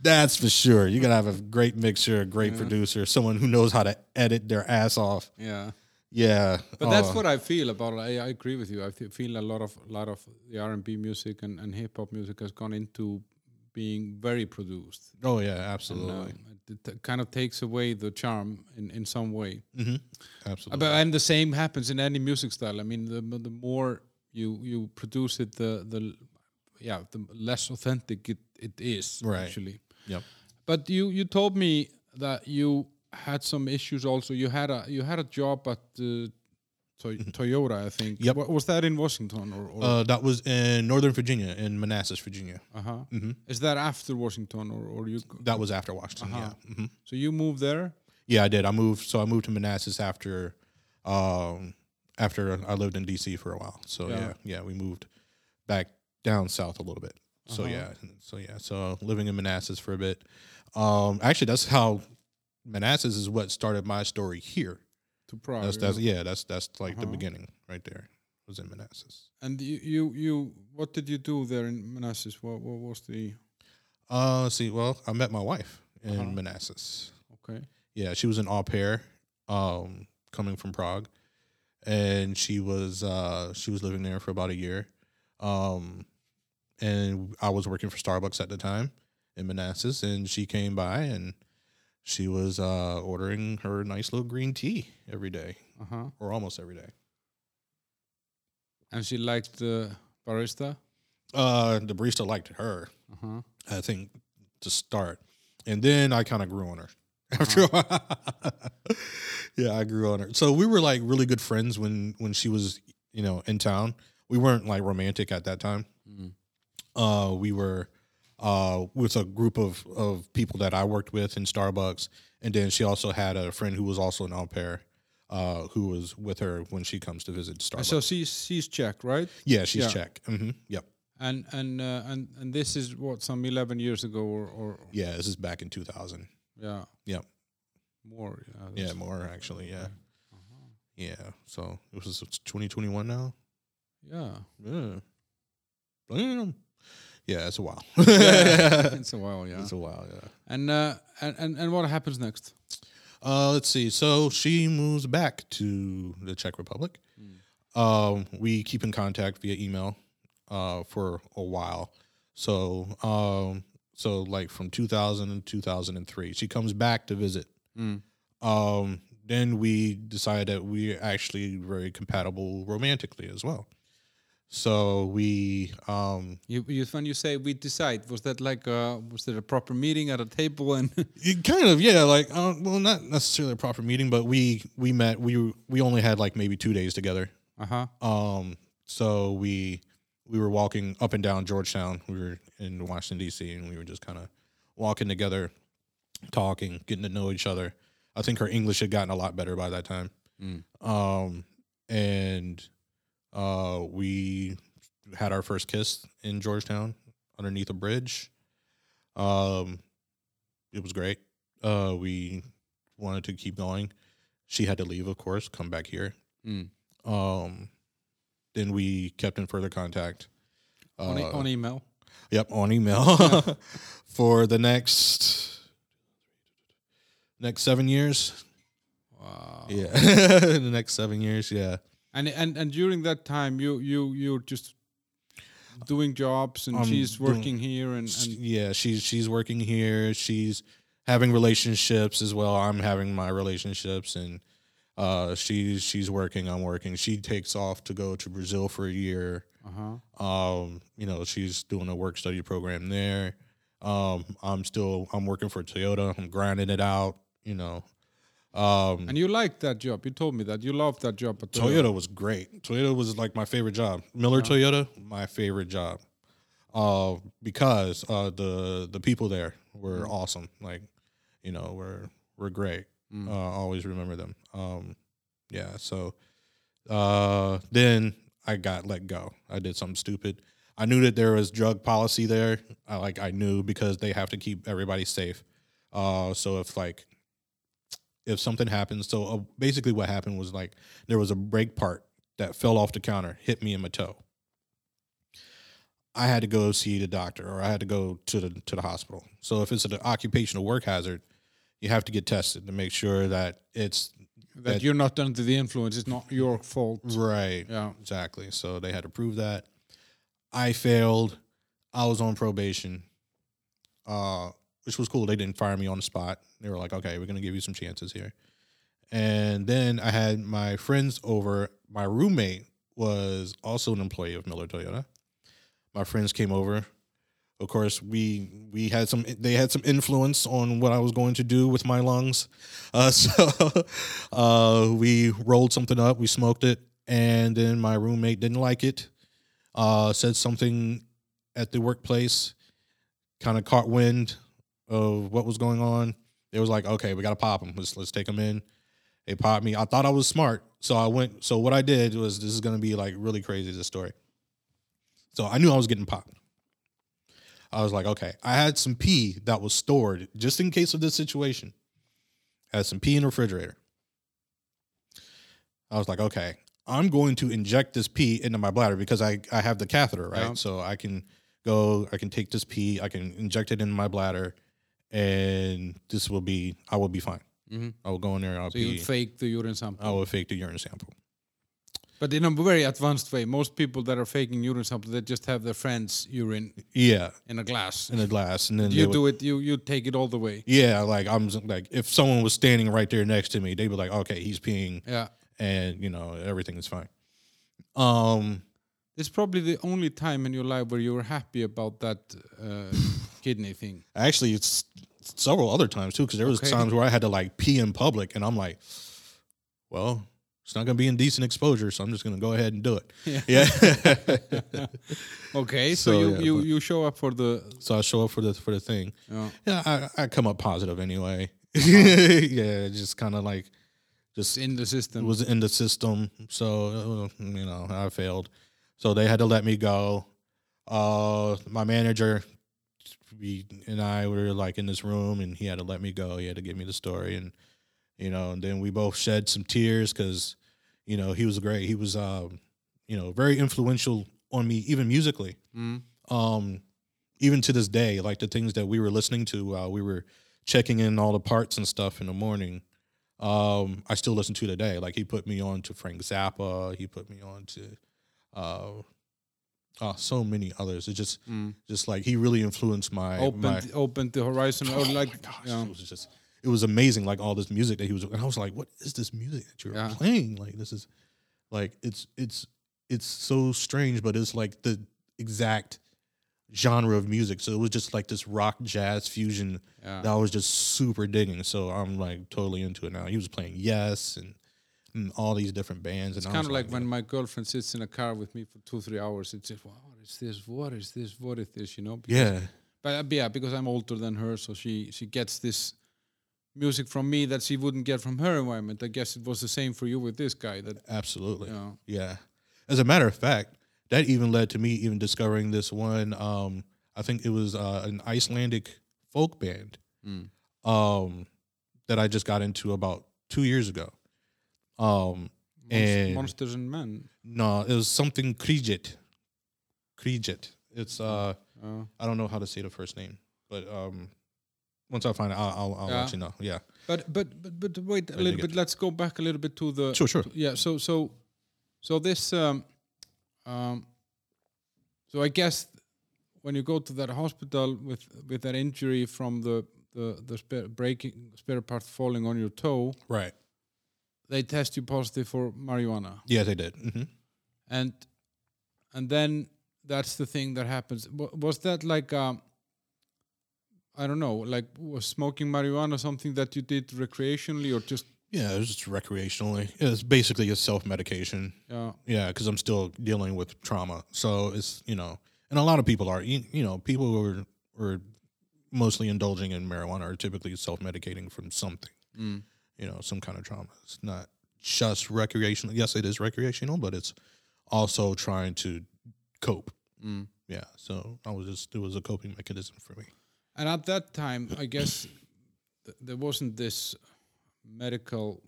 That's for sure. You're gonna have a great mixer, a great Yeah. producer, someone who knows how to edit their ass off. Yeah. Yeah, But that's uh, what I feel about it. I, I agree with you. I feel a lot of a lot of the R and B music and, and hip hop music has gone into being very produced. Oh yeah, And, absolutely. um, it, it kind of takes away the charm in, in some way. hmm Absolutely. But and the same happens in any music style. I mean, the the more you you produce it, the the yeah, the less authentic it, it is Right. actually. Yep. But you you told me that you had some issues also. You had a you had a job at uh, Toy- Toyota, I think. Yep. Wa- Was that in Washington or? or Uh, that was in Northern Virginia, in Manassas, Virginia. uh-huh. hmm Is that after Washington or or you? That was after Washington. Uh-huh. Yeah. hmm So you moved there. Yeah, I did. I moved. So I moved to Manassas after, um, after I lived in DC for a while. So Yeah. yeah, yeah, we moved back down south a little bit. So Uh-huh. yeah, so yeah, so living in Manassas for a bit. Um, actually, that's how Manassas is what started my story here. To Prague. That's that's yeah, that's that's like the Uh-huh. beginning right there. Was in Manassas. And you, you you what did you do there in Manassas? What what was the Uh, see. Well, I met my wife in Uh-huh. Manassas. okay? Yeah, she was an au pair, um, coming from Prague, and she was uh, she was living there for about a year, um, and I was working for Starbucks at the time in Manassas, and she came by and she was uh, ordering her nice little green tea every day, Uh huh. or almost every day. And she liked the barista. Uh, the barista liked her, Uh huh. I think, to start, and then I kind of grew on her. After a while. yeah, I grew on her. So we were like really good friends when when she was, you know, in town. We weren't like romantic at that time. Mm. Uh, we were uh with a group of of people that I worked with in Starbucks, and then she also had a friend who was also an au pair, uh, who was with her when she comes to visit Starbucks. So she's she's Czech, right? yeah, she's yeah. Czech. hmm Yep. And and uh, and and this is what some eleven years ago or or Yeah, this is back in 2000. yeah Yep. more yeah Yeah, more actually. Yeah. Uh-huh. Yeah. So it was it's 2021 now. yeah Yeah. Damn. Yeah, it's a while. it's a while yeah It's a while, yeah. and uh and, and what happens next Uh, let's see. So she moves back to the Czech Republic. Um, we keep in contact via email uh, for a while. So, um, so like from 2000 and 2003, she comes back to visit. Mm. Um, then we decide that we're actually very compatible romantically as well. So we um, you, you when you say we decide was that like uh was there a proper meeting at a table and It kind of yeah like uh, well not necessarily a proper meeting but we we met we we only had like maybe two days together. Uh-huh. Um so we we were walking up and down georgetown. We were in washington dc and we were just kind of walking together talking getting to know each other. I think her english had gotten a lot better by that time. Mm. um and uh we had our first kiss in georgetown underneath a bridge um it was great uh we wanted to keep going she had to leave of course come back here Mm. um then we kept in further contact on, e- Uh, on email Yep, on email for the next next seven years. Wow. Yeah, in the next seven years. Yeah, And and and during that time, you you you're just doing jobs, and I'm she's doing- working here, and, and yeah. She's she's working here. She's having relationships as well. I'm having my relationships, and uh, she's she's working. I'm working. She takes off to go to Brazil for a year. uh-huh. Um, you know, she's doing a work study program there. Um, I'm still I'm working for Toyota. I'm grinding it out. You know, um, and you liked that job. You told me that you loved that job. At Toyota was great. Toyota was like my favorite job. Miller Toyota, my favorite job. Uh, because uh, the the people there were awesome. Like, you know, were were great. Uh, always remember them. Um, yeah. So, uh, then I got let go. I did something stupid. I knew that there was drug policy there. I like I knew because they have to keep everybody safe. Uh, so if like if something happens, so uh, basically what happened was like there was a brake part that fell off the counter, hit me in my toe. I had to go see the doctor, or I had to go to the to the hospital. So if it's an occupational work hazard, you have to get tested to make sure that it's that, that- you're not under the influence. It's not your fault. Right. Yeah. Exactly. So they had to prove that. I failed. I was on probation, uh, which was cool. They didn't fire me on the spot. They were like, okay, we're to give you some chances here. And then I had my friends over. My roommate was also an employee of Miller Toyota. My friends came over. Of course, we we had some. They had some influence on what I was going to do with my lungs. Uh, so uh, we rolled something up. We smoked it, and then my roommate didn't like it. Uh, said something at the workplace. Kind of caught wind of what was going on. It was like, okay, we got to pop him. Let's let's take him in. They popped me. I thought I was smart, so I went. So what I did was this is gonna be like really crazy. This story. So I knew I was getting popped. I was like, okay, I had some pee that was stored just in case of this situation. I had some pee in the refrigerator. I was like, okay, I'm going to inject this pee into my bladder because I, I have the catheter, right? Yeah. So I can go, I can take this pee, I can inject it in my bladder, and this will be, I will be fine. Mhm. I will go in there I'll So you fake the urine sample. I will fake the urine sample. But in a very advanced way, most people that are faking urine sample, they just have their friend's urine Yeah, in a glass. in a glass, and then you would- do it. You you take it all the way. Yeah, like I'm like if someone was standing right there next to me, they'd be like, "Okay, he's peeing," Yeah. and you know everything is fine. Um, It's probably the only time in your life where you were happy about that uh, kidney thing. actually, it's several other times too, because there was Okay. times where I had to like pee in public, and I'm like, "Well, it's not gonna be indecent exposure, so I'm just gonna go ahead and do it." Yeah. Okay, so, So, you yeah, you, you show up for the so I show up for the for the thing. yeah. Yeah, I, I come up positive anyway. Uh-huh. yeah, just kind of like just in the it system. was in the system. So uh, you know, I failed. So they had to let me go. Uh, my manager, we and I were like in this room, and he had to let me go. He had to give me the story, and you know, and then we both shed some tears because you know he was great. He was, um, you know, very influential on me, even musically. Mm. Um, even to this day, like the things that we were listening to while we were checking in all the parts and stuff in the morning um, I still listen to today. Like he put me on to Frank Zappa. He put me on to uh, uh so many others. It just just like he really influenced my Opened my opened the horizon. oh like my gosh, yeah. it was just it was amazing. Like all this music that he was, and I was like, "What is this music that you're Yeah. playing? Like this is like it's it's it's so strange, but it's like the exact genre of music. So it was just like this rock jazz fusion Yeah. that I was just super digging. So I'm like totally into it now. He was playing Yes and, and all these different bands. It's and kind of like when my girlfriend sits in a car with me for two, three hours. It's just, what is this? What is this? What is this? You know? Because- yeah, But uh, yeah, because I'm older than her, so she she gets this music from me that she wouldn't get from her environment. I guess it was the same for you with this guy. That absolutely. Yeah. Yeah. As a matter of fact, that even led to me even discovering this one. Um, I think it was uh, an Icelandic folk band Mm. um, that I just got into about two years ago. Um, Monst- And- monsters and men. no, it was something Krijet. Krijet. It's uh, Uh, I don't know how to say the first name, but um, once I find it, I'll, I'll, I'll Yeah. let you know. Yeah. But but but but wait a little get- bit. Let's go back a little bit to the Sure, sure. to- yeah. So so so this um um so I guess when you go to that hospital with with that injury from the the the spare, breaking spare part falling on your toe, Right. They test you positive for marijuana, Yeah, they did. hmm and and then that's the thing that happens. Was that like um I don't know, like was smoking marijuana something that you did recreationally or just Yeah, it was just recreationally. It's basically a self medication. yeah Yeah, because I'm still dealing with trauma. So it's you know, and a lot of people are. You, you know, people who are are mostly indulging in marijuana are typically self medicating from something. Mm. You know, some kind of trauma. It's not just recreational. Yes, it is recreational, but it's also trying to cope. Mm. Yeah. So I was just it was a coping mechanism for me. And at that time, I guess th- there wasn't this medical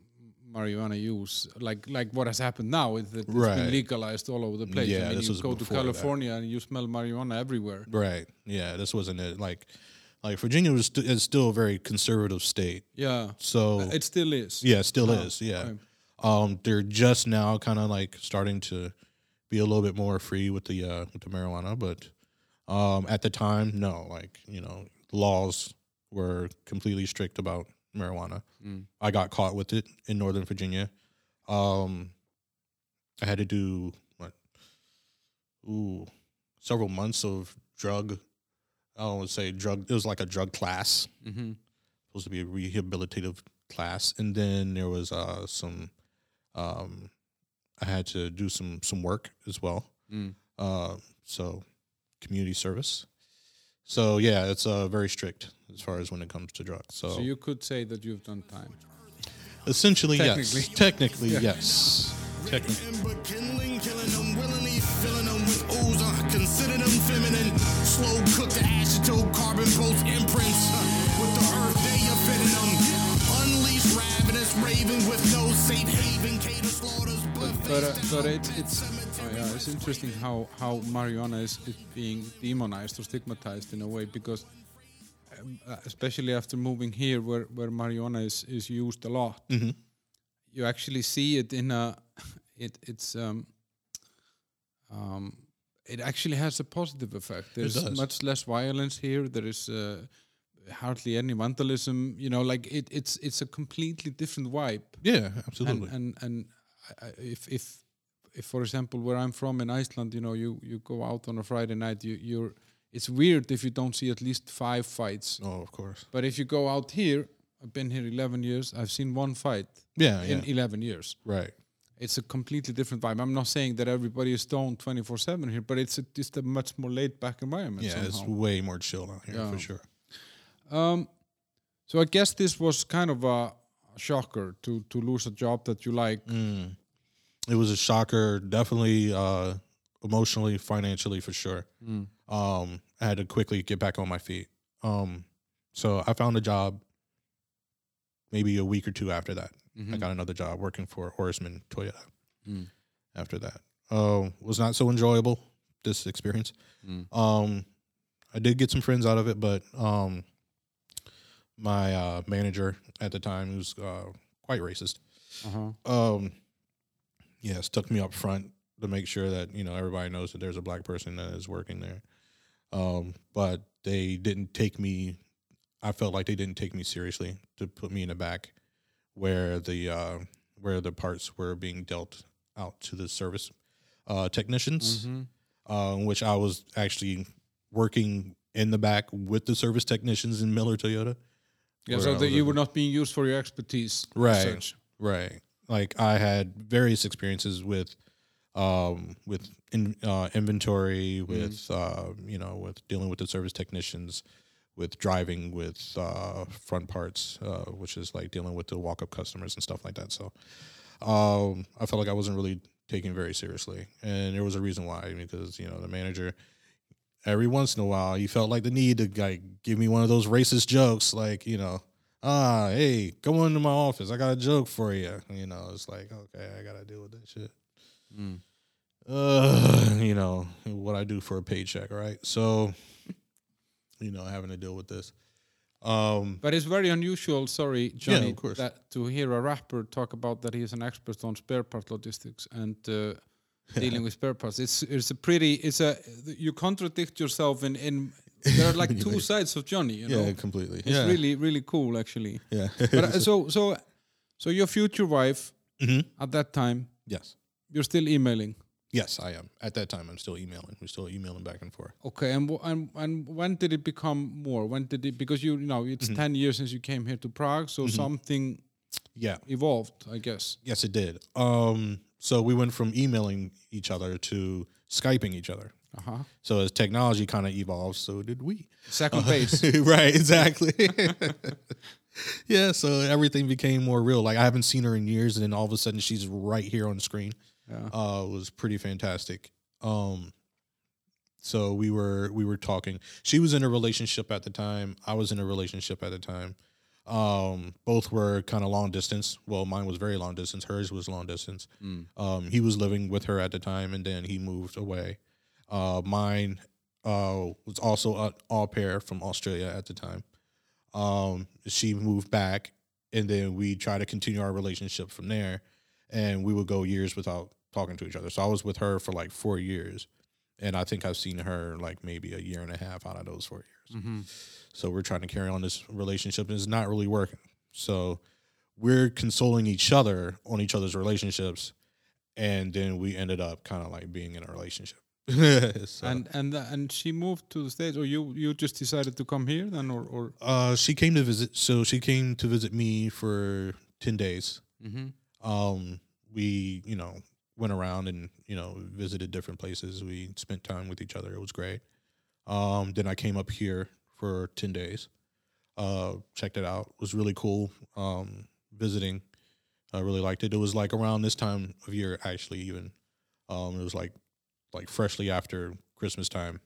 marijuana use like like what has happened now. Is that it's been legalized all over the place. Yeah, I mean, this you was go to before that. California and you smell marijuana everywhere. Right. Yeah. This wasn't it. Like, like Virginia was st- is still a very conservative state. Yeah, So it still is. Yeah, it still Oh, is. Yeah. okay. Um, they're just now kind of like starting to be a little bit more free with the uh, with the marijuana, but um, at the time, no. Like you know, laws were completely strict about marijuana. Mm. I got caught with it in Northern Virginia. Um, I had to do what? Ooh, several months of drug. I don't want to say drug. It was like a drug class hmm supposed to be a rehabilitative class, and then there was uh, some. Um, I had to do some some work as well. Mm. Uh, so community service. So yeah, it's uh, very strict as far as when it comes to drugs. So, So you could say that you've done time. essentially, yes. Technically. Technically, yes. Technically. Ember kindling, killing them willingly, filling them with ooze. Consider them feminine. Slow cooked acetone, carbon post imprints. With the earth, they are fitting them. Unleash ravenous raven with no safe haven. Cater slaughters, buffets. But uh, but it's it's oh yeah, it's interesting how how marijuana is, is being demonized or stigmatized in a way because um, uh, especially after moving here where where marijuana is is used a lot. Mhm. You actually see it in a it it's um um it actually has a positive effect. There's much less violence here. There is uh, hardly any vandalism. You know, like it, it's it's a completely different vibe Yeah, absolutely. and and, and I- if if if for example where I'm from in Iceland, you know, you you go out on a Friday night, you you're it's weird if you don't see at least five fights. oh, of course. But if you go out here, I've been here 11 years. I've seen one fight Yeah, in yeah. 11 years. Right. It's a completely different vibe. I'm not saying that everybody is stoned 24/7 here, but it's a, just a much more laid back environment. Yeah, it's way more chill out here Yeah. for sure. Um, so I guess this was kind of a shocker to to lose a job that you like. Mm. It was a shocker, definitely uh, emotionally, financially for sure. Mm. Um, I had to quickly get back on my feet. Um, so I found a job maybe a week or two after that. I Mhm. got another job working for Horseman Toyota Mm. after that. Uh, was not so enjoyable, this experience. Mm. Um, I did get some friends out of it, but um, my uh, manager at the time was uh, quite racist. Uh-huh. Um, yeah, stuck me up front to make sure that you know everybody knows that there's a black person that is working there. Um, but they didn't take me. I felt like they didn't take me seriously to put me in the back where the uh, where the parts were being dealt out to the service uh, technicians, Mhm. uh, which I was actually working in the back with the service technicians in Miller Toyota. Yeah, so that you were not being used for your expertise. Right. Right. Like I had various experiences with um with in, uh inventory with uh you know with dealing with the service technicians with driving with uh front parts uh which is like dealing with the walk up customers and stuff like that so um I felt like I wasn't really taken very seriously and there was a reason why because you know the manager every once in a while he felt like the need to like give me one of those racist jokes like you know ah, hey, come into my office. I got a joke for you. You know, it's like, okay, I gotta deal with that shit. Mm. Uh, you know, what I do for a paycheck, right? So, you know, having to deal with this. Um, But it's very unusual, sorry, Johnny, of course. that to hear a rapper talk about that he is an expert on spare part logistics and uh, dealing with spare parts. It's it's a pretty it's a you contradict yourself in in there are like two sides of Johnny. You know, yeah, completely. it's yeah, really really cool actually. yeah. But uh, so so so your future wife Mhm. at that time yes, you're still emailing. Yes, I am. At that time, I'm still emailing. We're still emailing back and forth. Okay, and and and when did it become more? When did it because you, you know it's Mm-hmm. ten years since you came here to Prague, so something Yeah, evolved, I guess. yes, it did. Um, so we went from emailing each other to skyping each other. Uh huh. So as technology kind of evolved, so did we. Second base. right, exactly. yeah, so everything became more real. Like I haven't seen her in years, and then all of a sudden she's right here on the screen. Yeah. Uh, it was pretty fantastic. Um, so we were we were talking. She was in a relationship at the time. I was in a relationship at the time. Um, both were kind of long distance. Well, mine was very long distance. Hers was long distance. Um, he was living with her at the time, and then he moved away. Uh, mine uh, was also an au pair from Australia at the time. Um, she moved back, and then we tried to continue our relationship from there. And we would go years without talking to each other. So I was with her for like four years, and I think I've seen her like maybe a year and a half out of those four years. Mm-hmm. So we're trying to carry on this relationship, and it's not really working. So we're consoling each other on each other's relationships, and then we ended up kind of like being in a relationship. so, And and uh, and she moved to the states, or you you just decided to come here then, or or uh, she came to visit. So she came to visit me for ten days. mm-hmm. Um, we, you know, went around and you know visited different places. We spent time with each other. It was great. Um, then I came up here for ten days. Uh, checked it out. It was really cool. Um, visiting. I really liked it. It was like around this time of year, actually. Even um, it was like like freshly after Christmas time.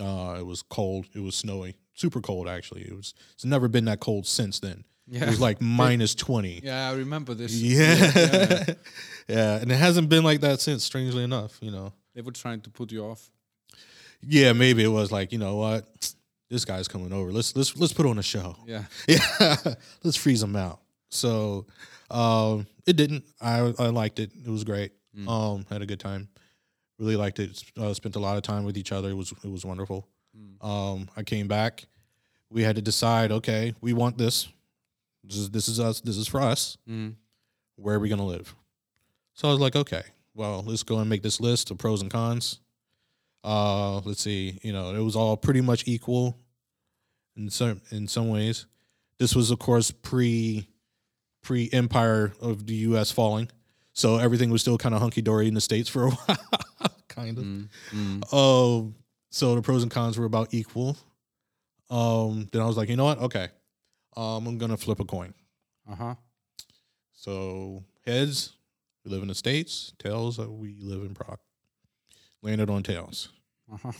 Uh, it was cold. It was snowy. Super cold, actually. It was. It's never been that cold since then. Yeah, It was like minus twenty. yeah, I remember this. Yeah. yeah. yeah. And it hasn't been like that since, strangely enough, you know. They were trying to put you off. Yeah, maybe it was like, you know what? This guy's coming over. Let's let's let's put on a show. Yeah, Yeah. let's freeze him out. So um it didn't. I I liked it. It was great. Um had a good time. Really liked it. Uh, spent a lot of time with each other. It was it was wonderful. Um I came back. We had to decide, okay, we want this. This is this is us. This is for us. mm. where are we going to live? So I was like, okay, well, let's go and make this list of pros and cons. Uh, let's see, you know, it was all pretty much equal in some in some ways. This was, of course, pre pre empire of the U.S. falling, so everything was still kind of hunky dory in the states for a while, kind of. Mm. Mm. Um, so the pros and cons were about equal. Um, then I was like, you know what? Okay, um, I'm gonna flip a coin. Uh huh. So heads, we live in the states. Tails, uh, we live in Prague. Landed on tails. Uh huh.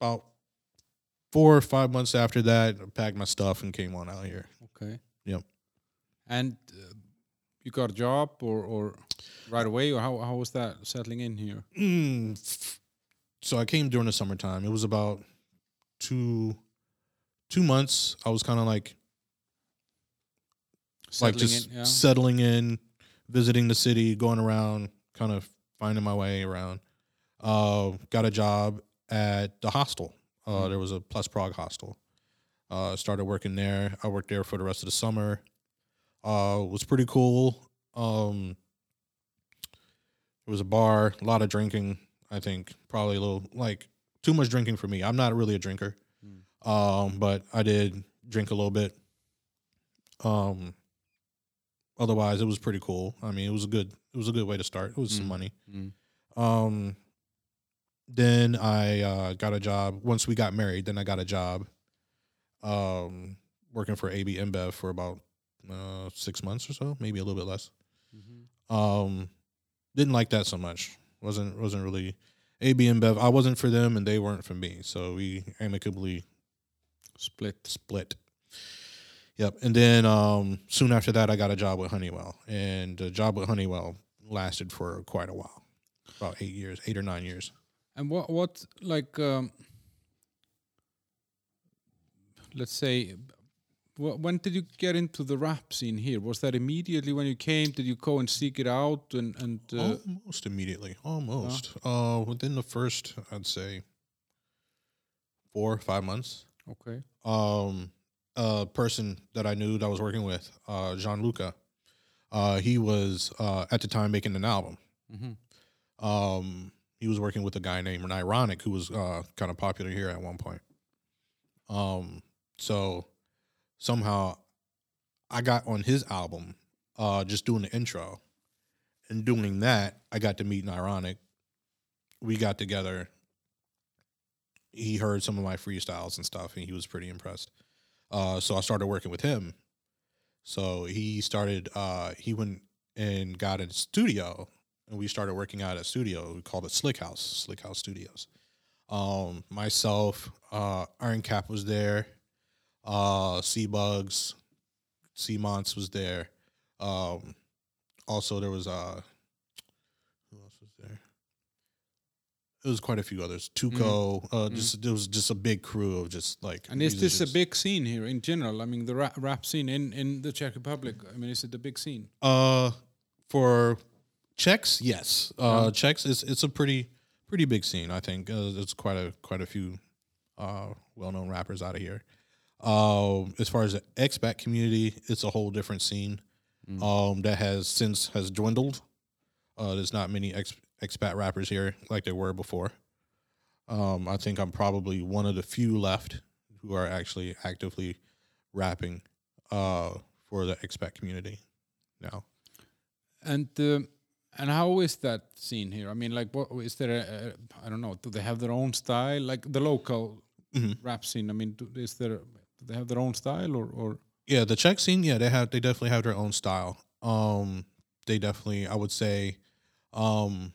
About four or five months after that, I packed my stuff and came on out here. Okay. Yep. And uh, you got a job, or or right away, or how how was that settling in here? Mm, so I came during the summertime. It was about two two months. I was kind of like like just in, yeah. settling in, visiting the city, going around, kind of finding my way around. Uh, got a job at the hostel. Uh, There was a Plus Prague hostel. Uh, started working there. I worked there for the rest of the summer. Uh, was pretty cool. Um, it was a bar, a lot of drinking. I think probably a little like too much drinking for me. I'm not really a drinker, um, but I did drink a little bit. Um, otherwise, it was pretty cool. I mean, it was a good it was a good way to start. It was some Mm. money. Mm. Um, then I uh, got a job. Once we got married, then I got a job. Um, working for AB InBev for about uh, six months or so, maybe a little bit less. Mhm. Um, didn't like that so much. wasn't wasn't really AB InBev. I wasn't for them, and they weren't for me. So we amicably Split. split. Yep. And then um, soon after that, I got a job with Honeywell, and the job with Honeywell lasted for quite a while, about eight years, eight or nine years. And what what like um, let's say, when did you get into the rap scene here? Was that immediately when you came? Did you go and seek it out and and uh, almost immediately, almost. Uh, within the first, I'd say, four five months. okay? Um, a person that I knew that I was working with, uh, Gianluca. Uh, he was uh, at the time making an album. Mhm. Um, he was working with a guy named Ironic, who was uh, kind of popular here at one point. Um, so somehow I got on his album, uh, just doing the intro, and doing that, I got to meet Ironic. We got together he heard some of my freestyles and stuff, and he was pretty impressed. Uh, so I started working with him. So he started. Uh, he went and got a studio, and we started working out at a studio. We called it Slick House, Slick House Studios. Um, myself, uh, Iron Cap was there. Uh, Sea Bugs, Sea Monts was there. Um, also there was uh, who else was there? It was quite a few others. Tuco, uh, just there was just a big crew of just like. And is this a big scene here in general? I mean, the rap, rap scene in in the Czech Republic. I mean, is it a big scene? Uh, for Czechs, yes. Uh, Czechs is it's a pretty pretty big scene. I think uh, there's quite a quite a few uh well known rappers out of here. Um, as far as the expat community, it's a whole different scene. Um, that has since has dwindled. Uh, there's not many ex- expat rappers here like there were before. Um, I think I'm probably one of the few left who are actually actively rapping uh, for the expat community now. And uh, and how is that scene here? I mean, like, what is there? I don't know. Do they have their own style, like the local Mm-hmm. rap scene? I mean, do, is there? Do they have their own style, or or Yeah, the Czech scene, yeah, they have they definitely have their own style. Um, they definitely, I would say, um,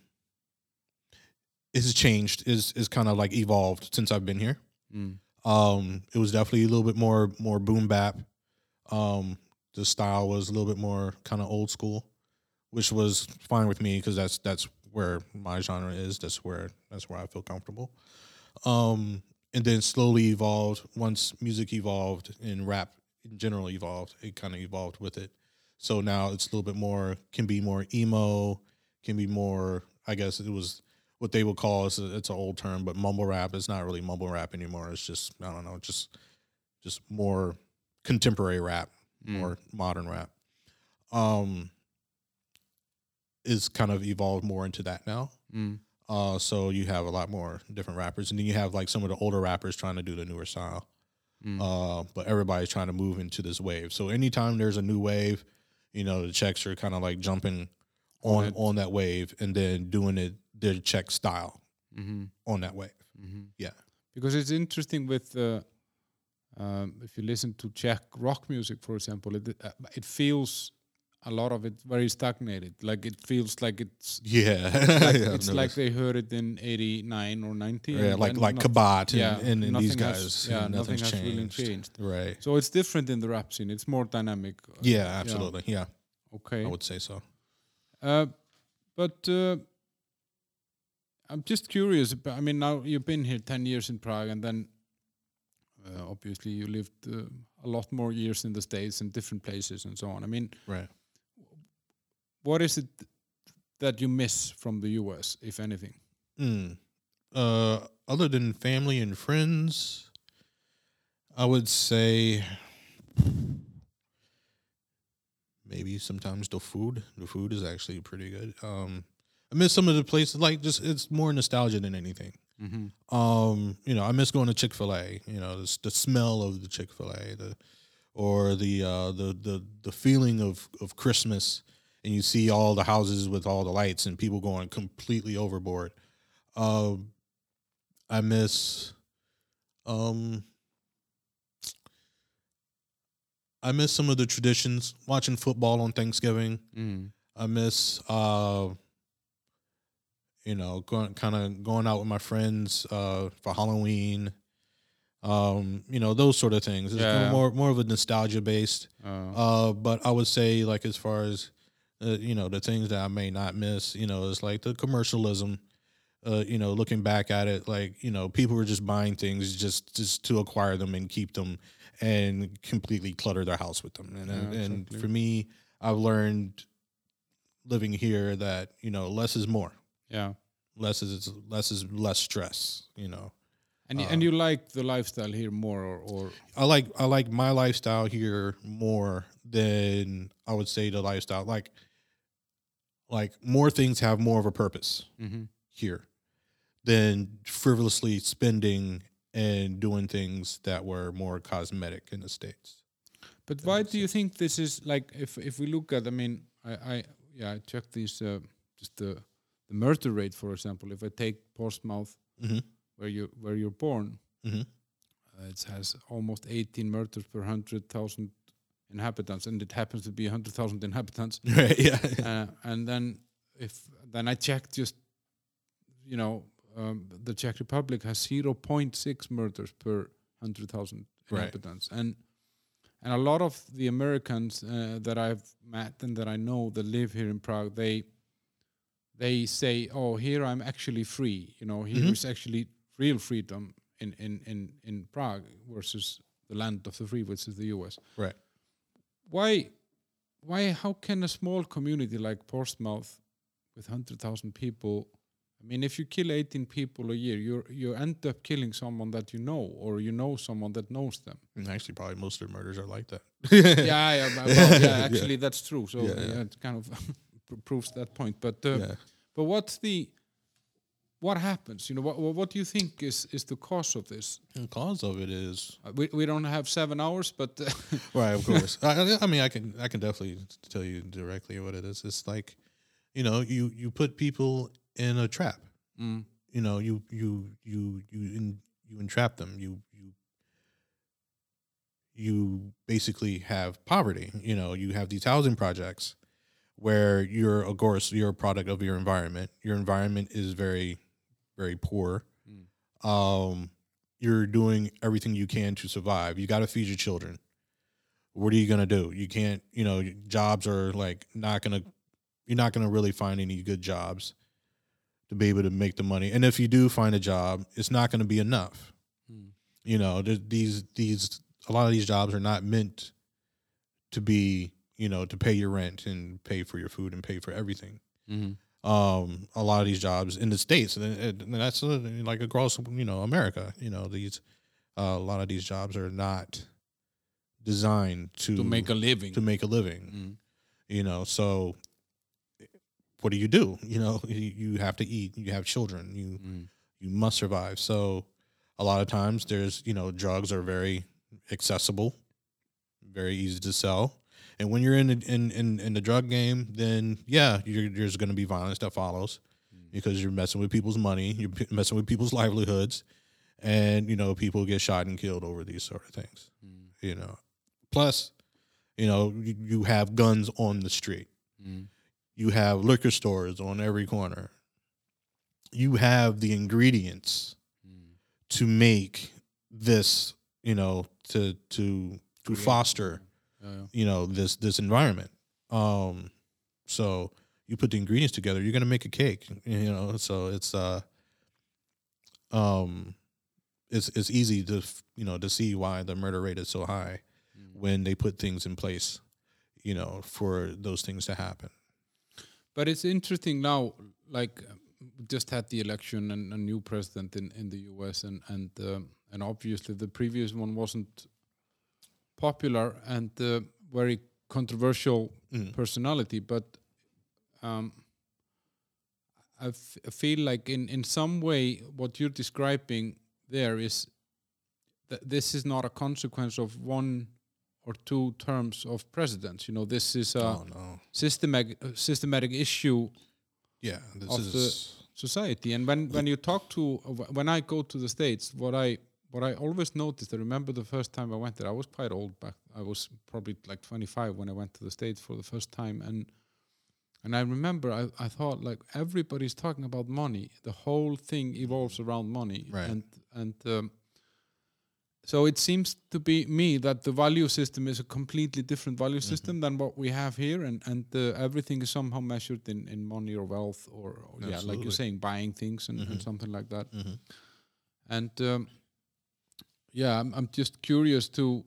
is changed, is is kind of like evolved since I've been here. Mm. Um, it was definitely a little bit more more boom bap. Um, the style was a little bit more kind of old school, which was fine with me because that's that's where my genre is. That's where that's where I feel comfortable. Um, and then slowly evolved. Once music evolved and rap in general evolved, it kind of evolved with it. So now it's a little bit more can be more emo, can be more. I guess it was what they would call it's, a, it's an old term, but mumble rap is not really mumble rap anymore. It's just I don't know, just just more contemporary rap, more modern rap. Um, is kind of evolved more into that now. Mm. Uh, so you have a lot more different rappers, and then you have like some of the older rappers trying to do the newer style. Mm. Uh, but everybody's trying to move into this wave. So anytime there's a new wave, you know the Czechs are kind of like jumping on it. on that wave and then doing it their Czech style hmm on that wave. hmm Yeah. because it's interesting with uh, um, if you listen to Czech rock music, for example, it uh, it feels a lot of it very stagnated. Like it feels like it's Yeah, like, Yeah, it's like they heard it in '89 or '90. yeah, and like then like not- Kabát and, yeah, and, and these nothing has- guys. yeah, and nothing nothing's has really changed. changed. Right. So it's different in the rap scene. It's more dynamic. Uh, Yeah, absolutely. Yeah, Okay. I would say so. Uh, but uh, I'm just curious. About, I mean, now you've been here ten years in Prague, and then uh, obviously you lived uh, a lot more years in the states and different places and so on. I mean, Right. what is it that you miss from the U.S., if anything? Mm. Uh, other than family and friends, I would say maybe sometimes the food. The food is actually pretty good. Um, I miss some of the places like just it's more nostalgia than anything. Mm-hmm. Um, you know, I miss going to Chick Fil A. You know, the, the smell of the Chick Fil A, the or the uh, the the the feeling of of Christmas, and you see all the houses with all the lights and people going completely overboard. Um, I miss, um, I miss some of the traditions. Watching football on Thanksgiving. Mm. I miss, uh, you know, going kind of going out with my friends uh, for Halloween. Um, you know, those sort of things. It's Yeah. more more of a nostalgia based. Uh, Uh, but I would say like as far as uh, you know, the things that I may not miss, you know, is like the commercialism. Uh, you know, looking back at it, like you know, people were just buying things just just to acquire them and keep them, and completely clutter their house with them. And Yeah, and exactly. for me, I've learned living here that you know less is more. Yeah. Less is less is less stress. You know, And Uh, and you like the lifestyle here more, or, or I like I like my lifestyle here more than I would say the lifestyle like like more things have more of a purpose Mhm. here than frivolously spending and doing things that were more cosmetic in the states. But why do you think this is like? If if we look at, I mean, I, I yeah, I checked these uh, just the the murder rate, for example. If I take Portsmouth, Mhm. where you where you're born, Mhm. uh, it has almost 18 murders per hundred thousand inhabitants, and it happens to be hundred thousand inhabitants. Right? Yeah. uh, and then if then I checked just you know um, the Czech Republic has 0.6 murders per 100,000 Right. inhabitants and and a lot of the Americans uh, that I've met and that I know that live here in Prague they they say oh here I'm actually free you know here is Mhm. actually real freedom in, in, in, in Prague versus the land of the free which is the US Right. why why how can a small community like Portsmouth with 100,000 people I mean if you kill 18 people a year you you end up killing someone that you know or you know someone that knows them And actually, probably most of the murders are like that. yeah yeah, well, yeah actually that's true so Yeah, yeah, yeah. it kind of proves that point but uh, yeah. but what's the what happens you know what what do you think is is the cause of this The cause of it is Uh, we, we don't have 7 hours but uh, right. Of course. I, I- I mean, I can I can definitely tell you directly what it is. It's like, you know, you you put people in a trap. mm, you know you you you you in, you entrap them you you you basically have poverty you know you have these housing projects where you're of course you're a product of your environment your environment is very very poor Mm. um you're doing everything you can to survive you got to feed your children what are you going to do you can't you know jobs are like not going to you're not going to really find any good jobs to be able to make the money. And if you do find a job, it's not going to be enough. Mm. You know, these these a lot of these jobs are not meant to be, you know, to pay your rent and pay for your food and pay for everything. mhm. Um, a lot of these jobs in the states, and, and that's uh, like across, you know, America. You know, these uh, a lot of these jobs are not designed to to make a living to make a living Mm. you know so what do you do you know you, you have to eat you have children you Mm. you must survive so a lot of times there's you know drugs are very accessible very easy to sell and when you're in the, in, in in the drug game then yeah you're, there's going to be violence that follows because you're messing with people's money you're p- messing with people's livelihoods and you know people get shot and killed over these sort of things Mm. you know plus you know you, you have guns on the street Mm. you have liquor stores on every corner you have the ingredients Mm. to make this you know to to to foster Yeah, you know this this environment um so you put the ingredients together you're gonna make a cake you know so it's uh um it's it's easy to you know to see why the murder rate is so high Mm. when they put things in place you know for those things to happen But it's interesting now, like we just had the election and a new president in, in the U.S. and and um, and obviously the previous one wasn't popular and uh, very controversial Mm. personality. But um, I, f- I feel like in in some way what you're describing there is that this is not a consequence of one or two terms of presidents. You know, this is a oh no systematic systematic issue yeah this Of is the- society and when when you talk to when i go to the states what i what i always noticed i remember the first time i went there i was quite old back i was probably like 25 when i went to the states for the first time and and i remember i, I thought like everybody's talking about money the whole thing evolves around money Right. and and um, so it seems to be me that the value system is a completely different value Mm-hmm. system than what we have here, and and uh, everything is somehow measured in, in money or wealth, or, or yeah, like you're saying, buying things and, and Mhm. something like that. Mhm. And um, yeah, I'm I'm just curious to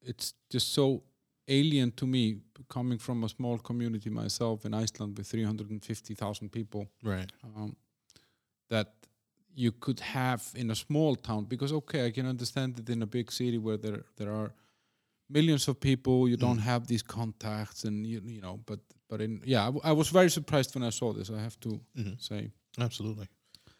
it's just so alien to me coming from a small community myself in Iceland with 350,000 people Right. um, that you could have in a small town because okay I can understand it in a big city where there there are millions of people you don't have these contacts and you, you know but but in yeah I, w- I was very surprised when I saw this I have to Mhm. say Absolutely.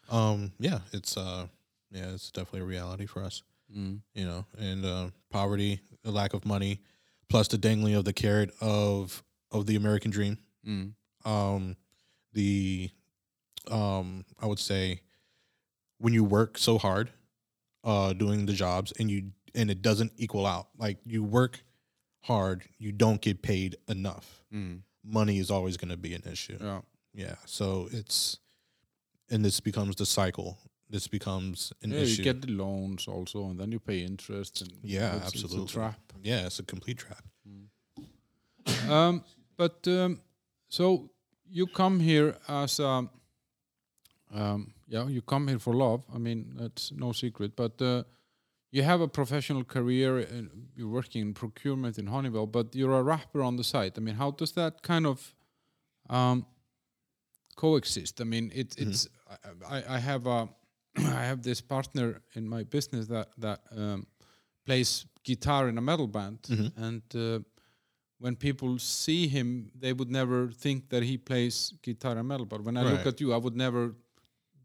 Um, yeah, it's uh, yeah, it's definitely a reality for us. Mm. You know, and uh, poverty, the lack of money, plus the dangling of the carrot of of the American dream. Mm. um the um i would say when you work so hard uh doing the jobs and you and it doesn't equal out like you work hard you don't get paid enough Mm. money is always going to be an issue yeah yeah so it's and this becomes the cycle this becomes an yeah, issue you get the loans also and then you pay interest and Yeah, it's, absolutely. it's a trap yeah it's a complete trap um, but um, so you come here as a, um, yeah, you come here for love. I mean, that's no secret. But uh, you have a professional career. And you're working in procurement in Honeywell, but you're a rapper on the side. I mean, how does that kind of um, coexist? I mean, it, it's I, I, I have a I have this partner in my business that that um, plays guitar in a metal band, and uh, when people see him, they would never think that he plays guitar and metal. But when I look at you, I would never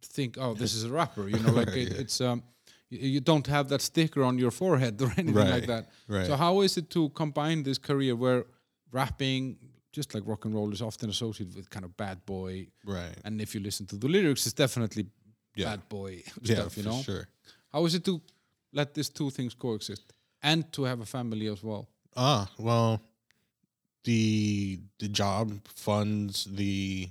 think, "Oh, this is a rapper." You know, like it, it's um, you don't have that sticker on your forehead or anything like that. right. So how is it to combine this career where rapping, just like rock and roll, is often associated with kind of bad boy, right and if you listen to the lyrics, it's definitely Yeah. bad boy yeah stuff. You for know, sure how is it to let these two things coexist and to have a family as well? Ah, well, the the job funds the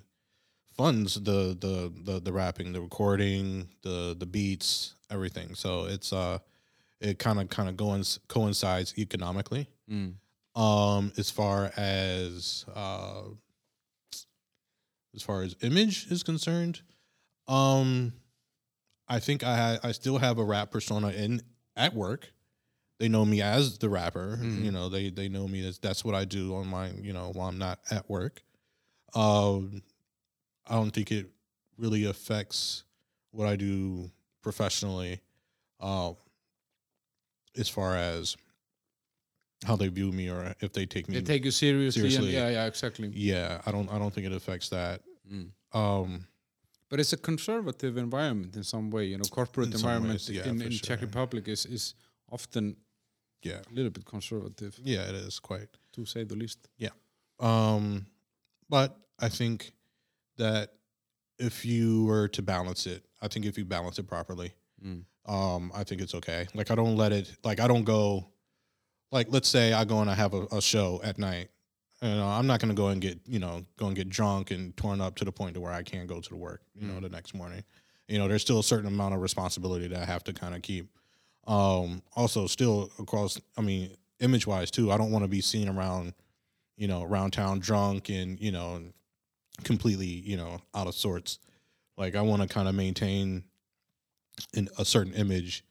funds the the the, the rapping, the recording, the the beats, everything. So it's uh it kind of kind of goes coincides economically. Mm. Um, as far as uh, as far as image is concerned, um, I think I ha- I still have a rap persona in at work. They know me as the rapper. Mhm. You know, they they know me as that's what I do on my you know while I'm not at work. Um, I don't think it really affects what I do professionally. Um, as far as how they view me or if they take me They take you seriously, Seriously. yeah, yeah, exactly. yeah i don't i don't think it affects that Mm. um But it's a conservative environment in some way. You know, corporate In environment ways, yeah, in, in Czech. Republic is is often yeah a little bit conservative, yeah it is quite to say the least. Yeah, um but i think that if you were to balance it i think if you balance it properly Mm. um i think it's okay like i don't let it like i don't go like let's say i go and i have a, a show at night and uh, i'm not going to go and get you know go and get drunk and torn up to the point to where i can't go to the work you know the next morning. You know there's still a certain amount of responsibility that i have to kind of keep. Um also still across i mean image wise too i don't want to be seen around you know around town drunk and you know completely you know out of sorts. Like i want to kind of maintain in a certain image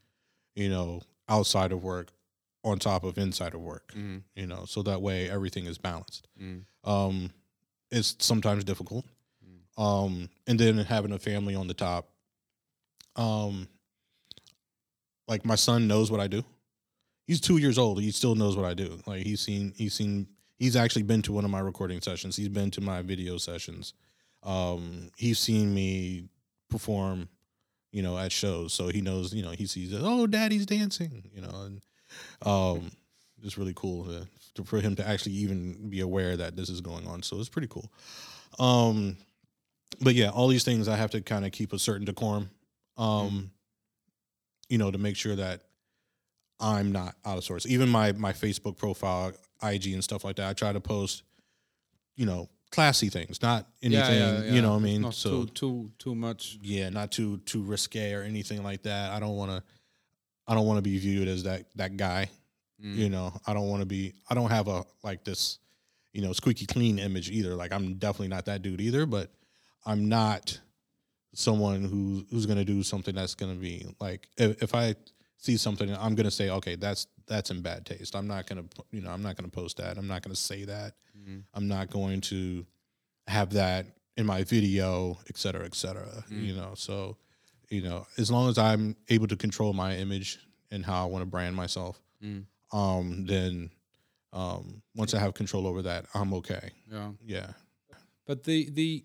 you know outside of work on top of inside of work Mm. you know so that way everything is balanced. Mm. um it's sometimes difficult um and then having a family on the top um like my son knows what i do. He's two years old he still knows what i do. Like he's seen he's seen he's actually been to one of my recording sessions. He's been to my video sessions. Um he's seen me perform you know at shows so he knows you know he sees oh daddy's dancing you know and um it's really cool to, to, for him to actually even be aware that this is going on. So it's pretty cool. Um but yeah all these things i have to kind of keep a certain decorum um you know to make sure that i'm not out of sorts. Even my my facebook profile ig and stuff like that i try to post you know classy things not anything Yeah, yeah, yeah. you know what i mean? Not so too too too much. yeah not too too risque or anything like that. I don't want to i don't want to be viewed as that that guy Mm. you know i don't want to be i don't have a like this you know squeaky clean image either like i'm definitely not that dude either but i'm not someone who who's going to do something that's going to be like if, if i see something, I'm gonna say, okay, that's that's in bad taste. I'm not gonna, you know, I'm not gonna post that. I'm not gonna say that. I'm not going to have that in my video, et cetera, et cetera. You know, so you know, as long as I'm able to control my image and how I want to brand myself, um, then um, once I have control over that, I'm okay. Yeah. Yeah. But the the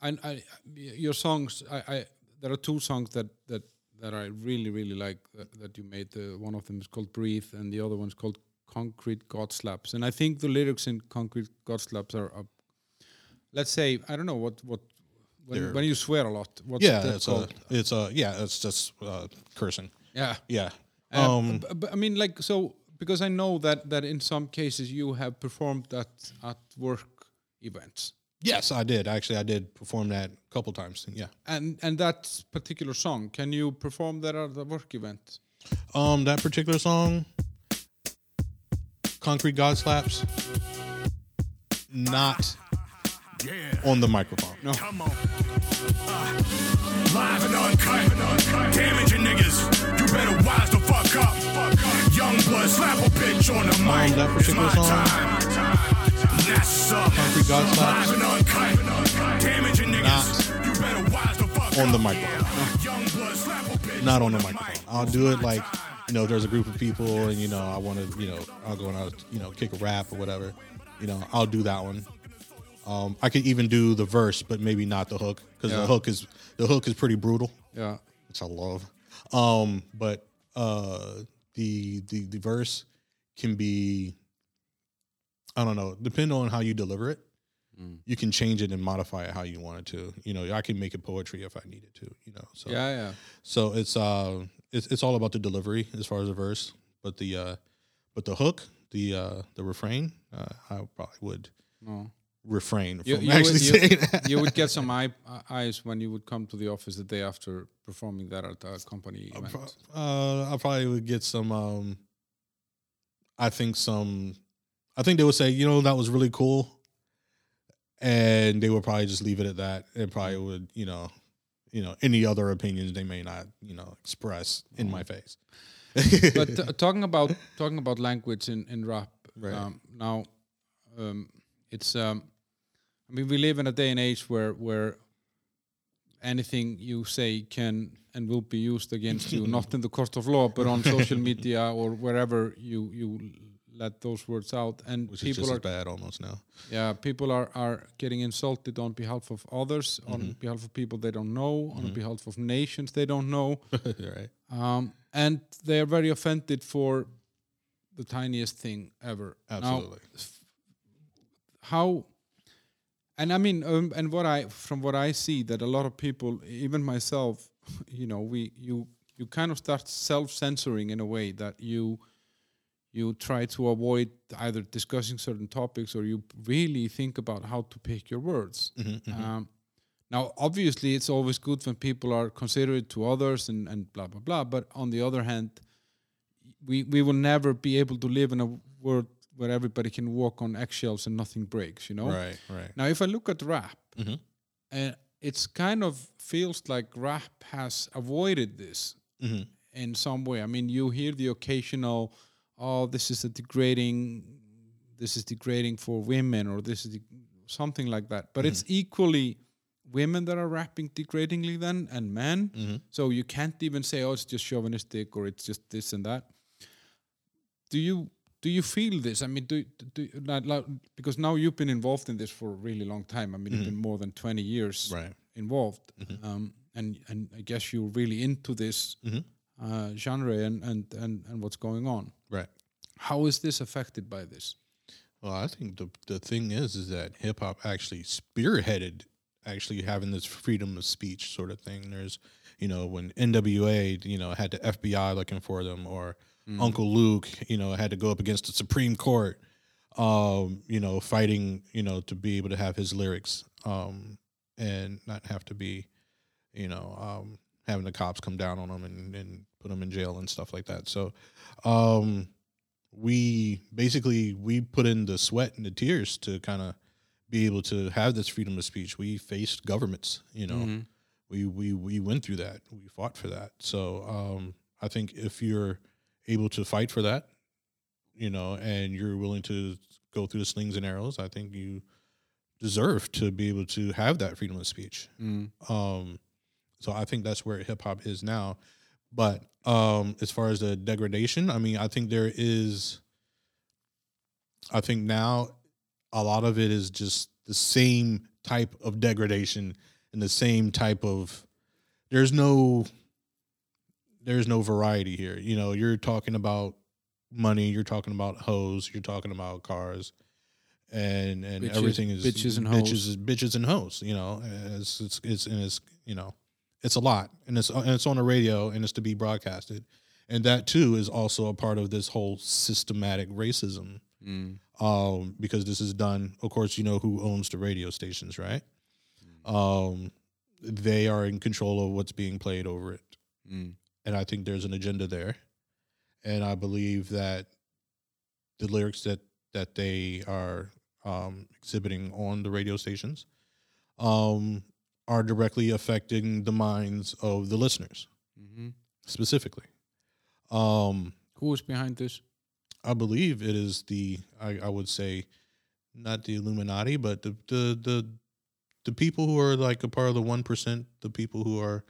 I, I your songs I, I there are two songs that that that I really really like that, that you made. The one of them is called Breathe, and the other one's called Concrete God Slaps. And I think the lyrics in Concrete God Slaps are, are let's say I don't know what what when, when you swear a lot. What's yeah, that it's a, it's a, yeah, it's just uh, cursing. yeah. Yeah. Uh, Um, b- b- I mean, like, so because I know that that in some cases you have performed at at work events, yes, I did. Actually, I did perform that a couple times. Yeah. and and that particular song, can you perform that at the work event? Um, that particular song, Concrete God Slaps, not Yeah. on the microphone. No. Come on. Uh, live and uncut. Damaging niggas. You better wise the fuck up. Young blood, slap a bitch on the mic. that It's particular my song? time. That's. Concrete God Slaps, Live and uncut. Damaging niggas. You better wise the fuck on the microphone. Youngblood, slap a bitch Not on the microphone. I'll do it like, you know, there's a group of people and, you know, I want to, you know, I'll go and I'll, you know, kick a rap or whatever. You know, I'll do that one. Um, I could even do the verse, but maybe not the hook because Yeah. the hook is the hook is pretty brutal. Yeah, which I love. Um, but uh, the the the verse can be, I don't know, depending on how you deliver it. You can change it and modify it how you want it to. You know, I can make it poetry if I needed to. You know, so yeah, yeah. so it's uh it's it's all about the delivery as far as the verse, but the uh but the hook, the uh the refrain, uh, I probably would No. Refrain You, from you, actually would, you, that. you would get some eye, uh, eyes when you would come to the office the day after performing that at a company event. Uh, I probably would get some. Um, I think some. I think they would say, you know, that was really cool, and they would probably just leave it at that, and probably would, you know, you know, any other opinions they may not, you know, express in my face. but uh, talking about talking about language in in rap Right. um, now um, it's um, I mean we live in a day and age where where anything you say can and will be used against you not in the court of law but on social media or wherever you you let those words out and which people are bad almost now. yeah people are are getting insulted on behalf of others on behalf of people they don't know on behalf of nations they don't know right. um, and they are very offended for the tiniest thing ever. Now, Absolutely. how, and I mean, um, and what I from what I see that a lot of people, even myself, you know, we you you kind of start self censoring in a way that you you try to avoid either discussing certain topics or you really think about how to pick your words. Um, now, obviously, it's always good when people are considerate to others and, and blah blah blah. But on the other hand, we we will never be able to live in a world where everybody can walk on eggshells and nothing breaks. You know. Right. Right. Now, if I look at rap, Mhm. uh, it's kind of feels like rap has avoided this Mhm. in some way. I mean, you hear the occasional, "Oh, this is a degrading, this is degrading for women," or "This is de- something like that." But it's equally women that are rapping degradingly then, and men. So you can't even say, "Oh, it's just chauvinistic," or "It's just this and that." do you do you feel this? I mean, do, do not, like, because now you've been involved in this for a really long time. I mean, you've been more than twenty years Right. involved, um, and and I guess you're really into this uh, genre and, and and and what's going on. Right. How is this affected by this? Well, I think the the thing is is that hip hop actually spearheaded actually having this freedom of speech sort of thing. There's, you know, when NWA, you know, had the FBI looking for them, or Uncle Luke, you know, had to go up against the Supreme Court, um, you know, fighting, you know, to be able to have his lyrics, um, and not have to be, you know, um, having the cops come down on him and, and put him in jail and stuff like that. So, um, we basically we put in the sweat and the tears to kind of be able to have this freedom of speech. We faced governments, you know. We we we went through that. We fought for that. So um, I think if you're able to fight for that, you know, and you're willing to go through the slings and arrows, I think you deserve to be able to have that freedom of speech. Mm. Um, so I think that's where hip hop is now. But um, as far as the degradation, I mean, I think there is. I think now a lot of it is just the same type of degradation and the same type of. There's no. There's no variety here. You know, you're talking about money. You're talking about hoes. You're talking about cars, and and Bitches- everything is bitches and bitches, hoes. bitches and hoes. You know, it's it's it's and it's you know, it's a lot, and it's and it's on the radio, and it's to be broadcasted, and that too is also a part of this whole systematic racism. Mm. Um, because this is done. Of course, you know who owns the radio stations, right? Um, they are in control of what's being played over it Mm. And I think there's an agenda there, and I believe that the lyrics that that they are um, exhibiting on the radio stations um, are directly affecting the minds of the listeners hmm specifically. Um, Who is behind this? I believe it is the I, I would say not the Illuminati, but the the the the people who are like a part of the one percent, the people who are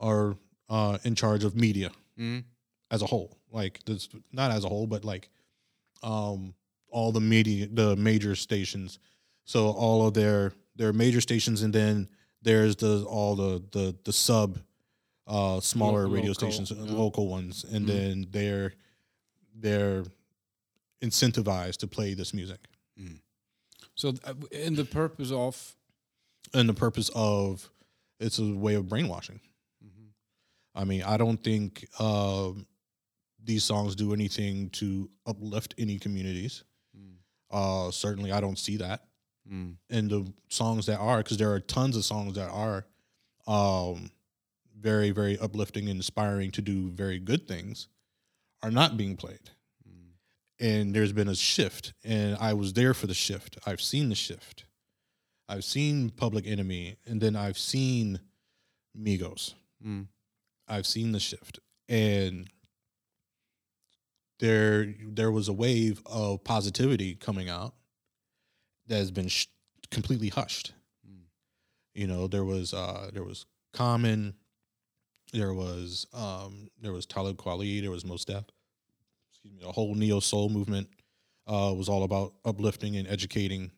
are uh, in charge of media Mm. as a whole. Like this, not as a whole, but like um, all the media, the major stations. So all of their their major stations, and then there's the all the the the sub uh, smaller Lo- radio stations, uh, yeah. local ones, and Mhm. then they're they're incentivized to play this music, So, uh, in the purpose of and the purpose of it's a way of brainwashing. I mean, I don't think um, these songs do anything to uplift any communities. Mm. Uh, certainly, I don't see that. Mm. And the songs that are, because there are tons of songs that are um, very, very uplifting and inspiring to do very good things, are not being played. And there's been a shift, and I was there for the shift. I've seen the shift. I've seen Public Enemy, and then I've seen Migos. I've seen the shift, and there there was a wave of positivity coming out that has been sh- completely hushed. Mm. You know, there was uh, there was Common, there was um, there was Talib Kweli, there was Mos Def. Excuse me, the whole neo soul movement uh, was all about uplifting and educating.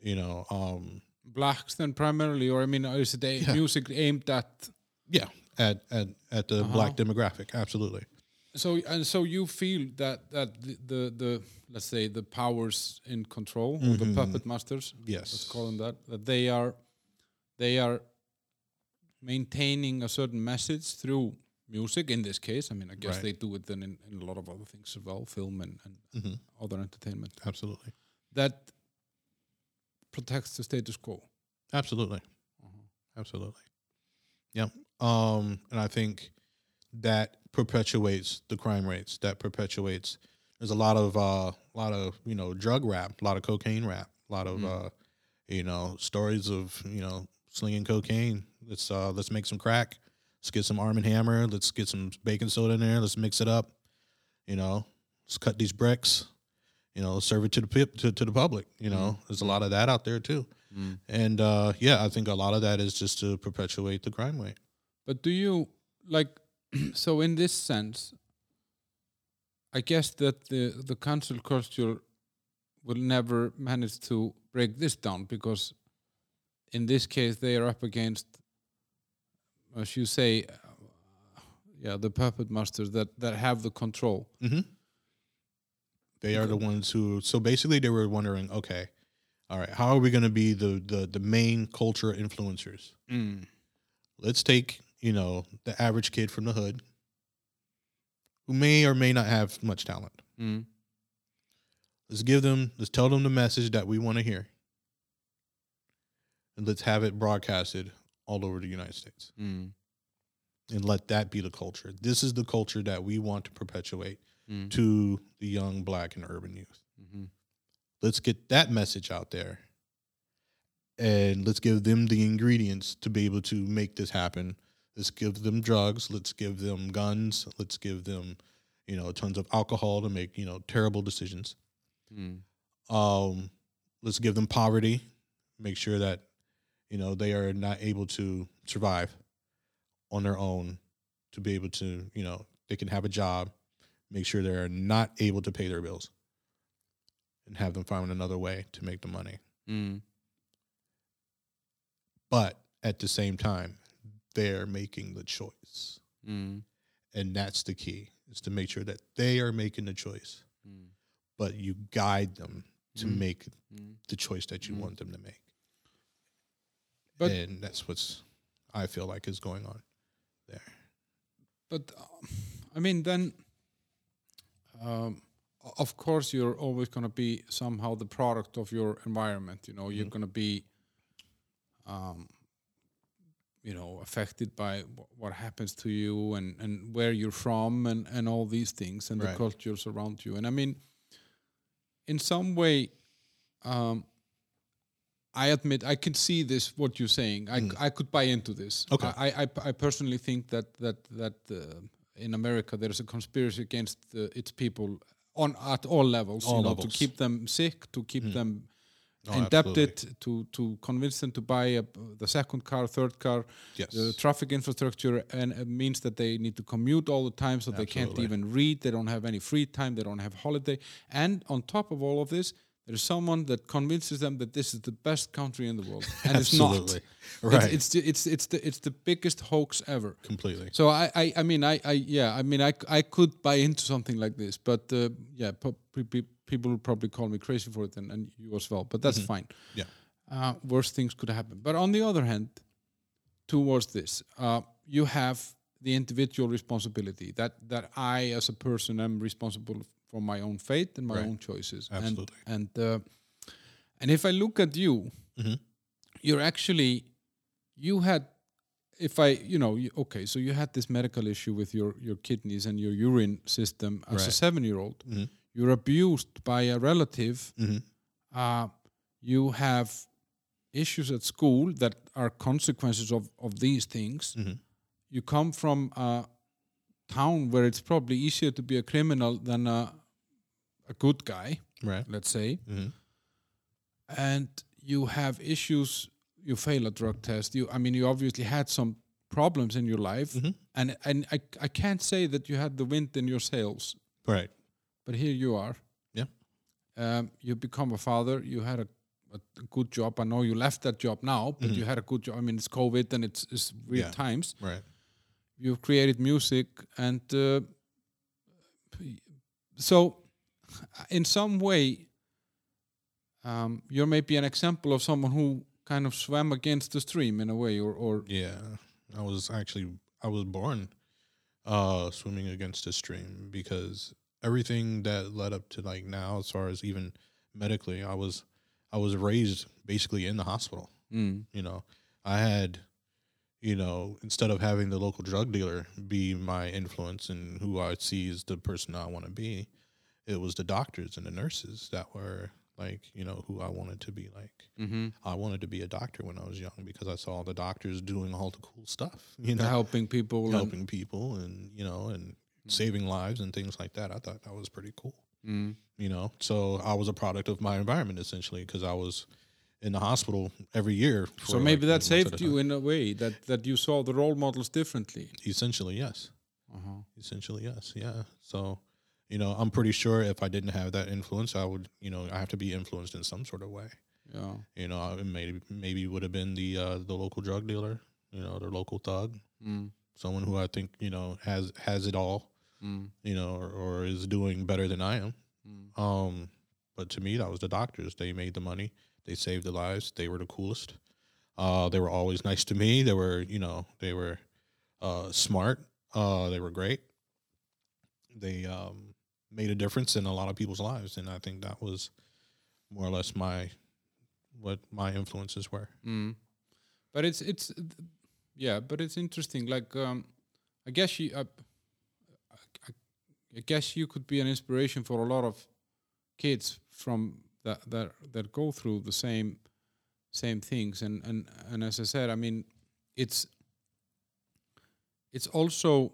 You know, um, blacks then primarily, or I mean, is it a Yeah. music aimed at? yeah, at at at the Uh-huh. black demographic, absolutely. So and so you feel that that the the, the let's say the powers in control, or the puppet masters, Yes, let's call them that, that they are they are maintaining a certain message through music. In this case, I mean, I guess Right. they do it then in, in a lot of other things as well, film and, and Mhm. other entertainment. absolutely. That protects the status quo. Absolutely. Uh-huh. Absolutely. Yep. Um, and I think that perpetuates the crime rates. That perpetuates. There's a lot of uh, a lot of you know drug rap, a lot of cocaine rap, a lot of Mm. uh, you know stories of you know slinging cocaine. Let's uh, let's make some crack. Let's get some Arm and Hammer. Let's get some baking soda in there. Let's mix it up. You know, let's cut these bricks. You know, serve it to the pip to, to the public. You know, there's a lot of that out there too. Mm. And uh, yeah, I think a lot of that is just to perpetuate the crime rate. But do you like so in this sense I guess that the the cancel culture will never manage to break this down because in this case they are up against as you say uh, yeah the puppet masters that that have the control Mm-hmm. They are the ones who. So basically, they were wondering, okay, all right, how are we going to be the the the main culture influencers? Let's take you know the average kid from the hood, who may or may not have much talent. Mm. Let's give them. Let's tell them the message that we want to hear, and let's have it broadcasted all over the United States. Mm. and let that be the culture. This is the culture that we want to perpetuate Mm. to the young black and urban youth. Mhm. Let's get that message out there and let's give them the ingredients to be able to make this happen Let's give them drugs. Let's give them guns. Let's give them, you know, tons of alcohol to make you know terrible decisions. Mm. Um, let's give them poverty. Make sure that you know they are not able to survive on their own to be able to you know they can have a job. Make sure they're not able to pay their bills, and have them find another way to make the money. Mm. But at the same time, they're making the choice. Mm. And that's the key is to make sure that they are making the choice, Mm. but you guide them to Mm. make Mm. the choice that you Mm. want them to make. But- and that's what's I feel like is going on there. But uh, I mean, then, um, of course, you're always going to be somehow the product of your environment. You know, you're Mhm. going to be, um, you know, affected by wh- what happens to you and and where you're from and and all these things and the cultures around you. And I mean, in some way. Um, I admit I can see this what you're saying. I, Mm. I could buy into this. Okay. I I, I personally think that that that uh, in America there is a conspiracy against uh, its people on at all levels. All you know, levels. to keep them sick, to keep Mm. them Oh, indebted, to to convince them to buy a, the second car, third car. Yes. The traffic infrastructure and it means that they need to commute all the time, so they can't even read. They don't have any free time. They don't have holiday. And on top of all of this, there's someone that convinces them that this is the best country in the world, and it's not. Right. It's, it's it's it's the it's the biggest hoax ever. Completely. So I, I, I mean I, I yeah I mean I, I could buy into something like this, but uh, yeah, po- pe- pe- people will probably call me crazy for it, and, and you as well. But that's fine. Mm-hmm. Yeah. Uh, worse things could happen. But on the other hand, towards this, uh, you have the individual responsibility that that I as a person am responsible for my own fate and my Right. own choices. Absolutely. And and uh, and if I look at you, Mhm. you're actually you had if I, you know, you, okay, so you had this medical issue with your your kidneys and your urine system as a seven-year-old. Mhm. You're abused by a relative. hmm Uh, you have issues at school that are consequences of of these things. Mhm. You come from a town where it's probably easier to be a criminal than a a good guy, Right. let's say, hmm and you have issues. You fail a drug test. You, I mean, you obviously had some problems in your life, Mhm. and and I I can't say that you had the wind in your sails, Right. But here you are. Yeah. Um, you become a father. You had a, a good job. I know you left that job now, but you had a good job. I mean, it's COVID and it's, it's weird Mm-hmm. Yeah. times. Right. You've created music, and uh, so in some way, um, you're maybe an example of someone who kind of swam against the stream in a way, or, or Yeah, I was actually I was born uh swimming against the stream because everything that led up to like now as far as even medically I was I was raised basically in the hospital, Mm, you know. I had you know, instead of having the local drug dealer be my influence and who I see as the person I want to be, it was the doctors and the nurses that were like, you know, who I wanted to be like. mm-hmm. I wanted to be a doctor when I was young because I saw the doctors doing all the cool stuff, you know, helping people. and- helping people and you know and saving lives and things like that. I thought that was pretty cool, Mm, you know. So I was a product of my environment essentially because I was in the hospital every year. so maybe like, that eight months at saved you in a way that that you saw the role models differently. Essentially, yes. Uh-huh. Essentially, yes. Yeah. So, you know, I'm pretty sure if I didn't have that influence, I would, you know, I have to be influenced in some sort of way. Yeah. You know, I maybe maybe would have been the uh, the local drug dealer, you know, the local thug, Mm, someone who I think you know has has it all, mm, you know, or, or is doing better than I am. mm. Um, but to me, that was the doctors. They made the money. They saved the lives. They were the coolest. Uh, they were always nice to me. They were, you know, they were uh, smart. Uh, they were great. They um, made a difference in a lot of people's lives, and I think that was more or less my what my influences were. Mm. But it's it's yeah, but it's interesting. Like um, I guess you, I, I, I guess you could be an inspiration for a lot of kids from that that that go through the same same things. And and and as I said, I mean, it's it's also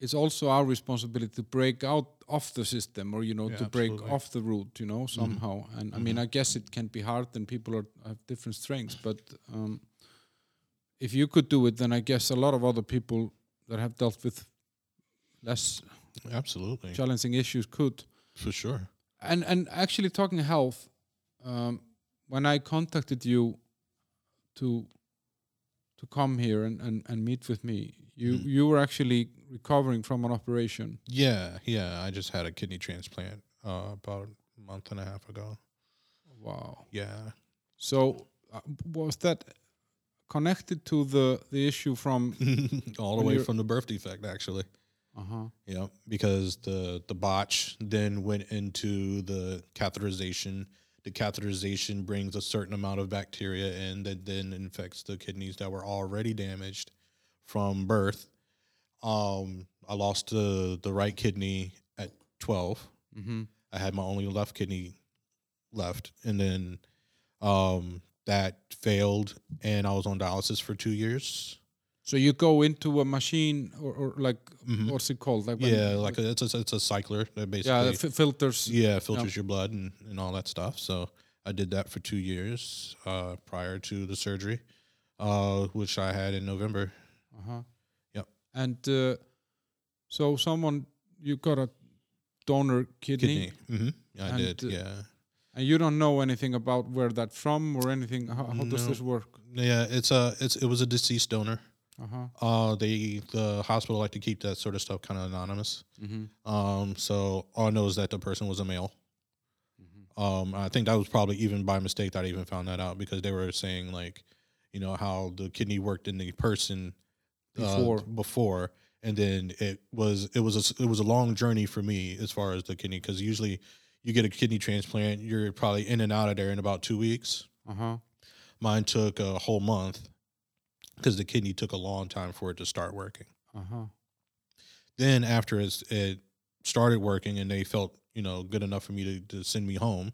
it's also our responsibility to break out of the system or you know Yeah, to break absolutely. off the route you know somehow and i mean i guess it can be hard and people are have different strengths but um, if you could do it then i guess a lot of other people that have dealt with less Absolutely, challenging issues could for sure. and and actually talking health um, when i contacted you to to come here and, and, and meet with me you Mm. you were actually recovering from an operation Yeah, yeah. I just had a kidney transplant uh, about a month and a half ago. wow Yeah, so uh, was that connected to the the issue from all the way from the birth defect, actually. Uh-huh Yeah, because the the botch then went into the catheterization. The catheterization brings a certain amount of bacteria in that then infects the kidneys that were already damaged from birth. Um, I lost the the right kidney at twelve. mm-hmm. I had my only left kidney left, and then um, that failed, and I was on dialysis for two years. So you go into a machine or, or like Mhm. what's it called like Yeah, like a, it's a it's a cycler that basically yeah f- filters yeah filters your blood and, and all that stuff. So I did that for two years uh, prior to the surgery, uh, which I had in November. Uh-huh. Yep. And uh, so someone you got a donor kidney, Kidney, hmm I did. uh, yeah, and you don't know anything about where that from or anything. How, how does this work? yeah. It's a it's it was a deceased donor. Uh-huh. Uh, they the hospital like to keep that sort of stuff kind of anonymous. Mm-hmm. Um, so all I know is that the person was a male. Mm-hmm. Um, I think that was probably even by mistake that I even found that out because they were saying like, you know, how the kidney worked in the person uh, Before. before, and then it was it was a, it was a long journey for me as far as the kidney because usually you get a kidney transplant, you're probably in and out of there in about two weeks. Uh-huh. Mine took a whole month because the kidney took a long time for it to start working Uh-huh. then after it started working and they felt you know good enough for me to, to send me home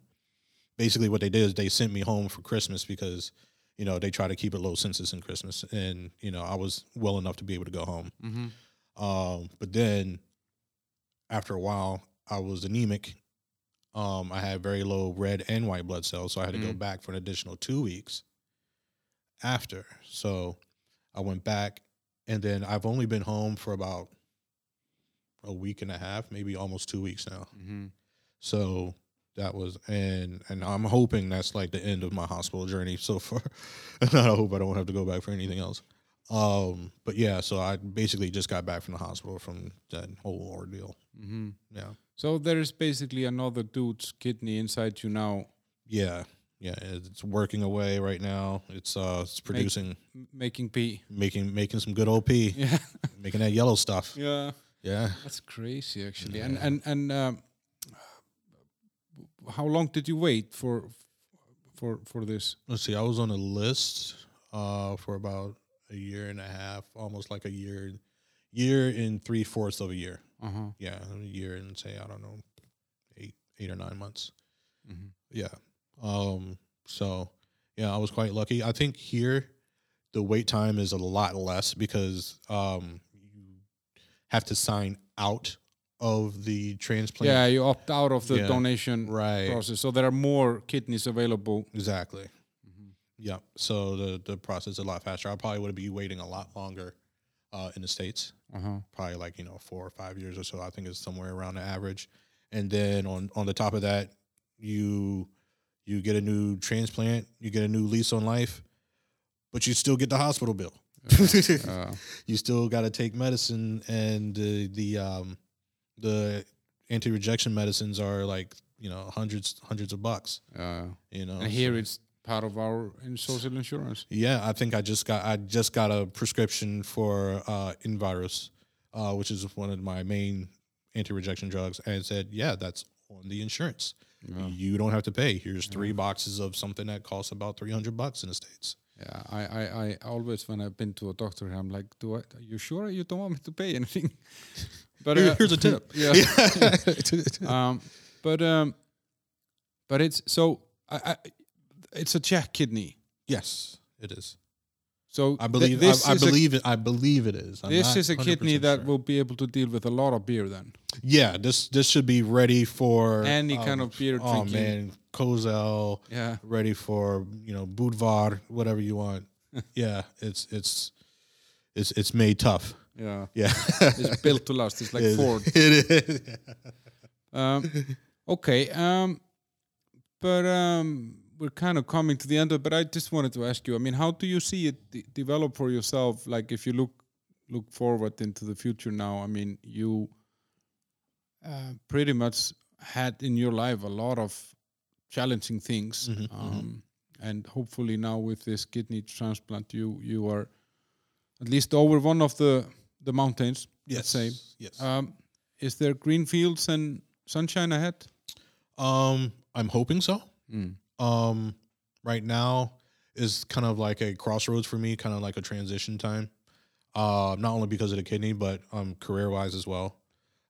basically what they did is they sent me home for christmas because you know they try to keep it low census in christmas and you know i was well enough to be able to go home Mm-hmm. um, but then after a while i was anemic um, i had very low red and white blood cells so i had to go Mm. back for an additional two weeks after so i went back and then i've only been home for about a week and a half maybe almost two weeks now. Mm-hmm. so that was and and i'm hoping that's like the end of my hospital journey so far. And i hope i don't have to go back for anything else. Um but yeah so i basically just got back from the hospital from that whole ordeal. Mm-hmm. yeah. So there is basically another dude's kidney inside you now, yeah yeah it's working away right now it's uh it's producing m- making pee. making making some good op Yeah. making that yellow stuff yeah. yeah That's crazy, actually. And and and um, how long did you wait for for for this? let's see i was on a list uh for about a year and a half almost like a year year and three fourths of a year Uh huh. yeah, a year and say I don't know, eight eight or nine months. Mm-hmm. Yeah. Um. So yeah, I was quite lucky. I think here the wait time is a lot less because um you have to sign out of the transplant. Yeah, you opt out of the Yeah. donation Right. process, so there are more kidneys available. Exactly. Yeah. So the the process is a lot faster. I probably would be waiting a lot longer uh, in the states. Uh huh. probably like you know four or five years or so. I think it's somewhere around the average. And then on on the top of that, you you get a new transplant, you get a new lease on life, but you still get the hospital bill. Uh, you still got to take medicine, and the the um the anti rejection medicines are like you know hundreds hundreds of bucks. uh, You know, and here so- it's part of our social insurance. Yeah, I think I just got I just got a prescription for uh, Envarsus, uh, which is one of my main anti-rejection drugs, and it said, yeah, that's on the insurance. You don't have to pay. Here's three boxes of something that costs about three hundred bucks in the states. Yeah, I, I, I always when I've been to a doctor, I'm like, do I? Are you sure you don't want me to pay anything? But uh, here's a tip. yeah. um, but um, but it's so I, I it's a Czech kidney. yes, it is. So I th- believe. this I, I is a- believe it. I believe it is. I'm this is a kidney that sure. will be able to deal with a lot of beer. Then Yeah, this this should be ready for Any kind um, of beer Oh drinking. man, Kozel. yeah, ready for you know Budvar, whatever you want. yeah, it's it's it's it's made tough. yeah, Yeah, it's built to last. It's like It- Ford. It is. Um, okay, um, but um, we're kind of coming to the end. Of, it, but I just wanted to ask you. I mean, how do you see it de- develop for yourself? Like, if you look look forward into the future now. I mean, you uh, pretty much had in your life a lot of challenging things, Mhm, um, and hopefully now with this kidney transplant, you you are at least over one of the the mountains. Let's say. Yes. Um, is there green fields and sunshine ahead? Um, I'm hoping so. Mm. Um, right now is kind of like a crossroads for me, kind of like a transition time. Uh, not only because of the kidney, but um, career wise as well.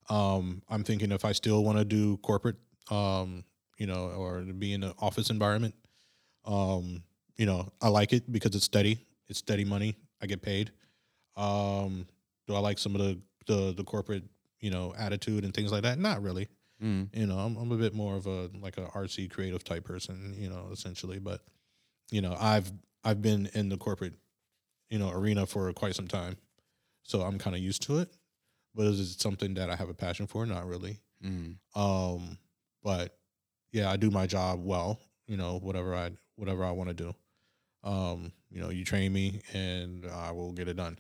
Um, I'm thinking if I still want to do corporate, um, you know, or be in an office environment, um, you know, I like it because it's steady. It's steady money. I get paid. Um, do I like some of the the, the corporate, you know, attitude and things like that? Not really Mm. you know I'm, I'm a bit more of a like a artsy creative type person you know essentially but you know i've i've been in the corporate you know arena for quite some time so i'm kind of used to it but is it something that i have a passion for not really Mm. um but yeah i do my job well you know whatever i whatever i want to do um you know you train me and i will get it done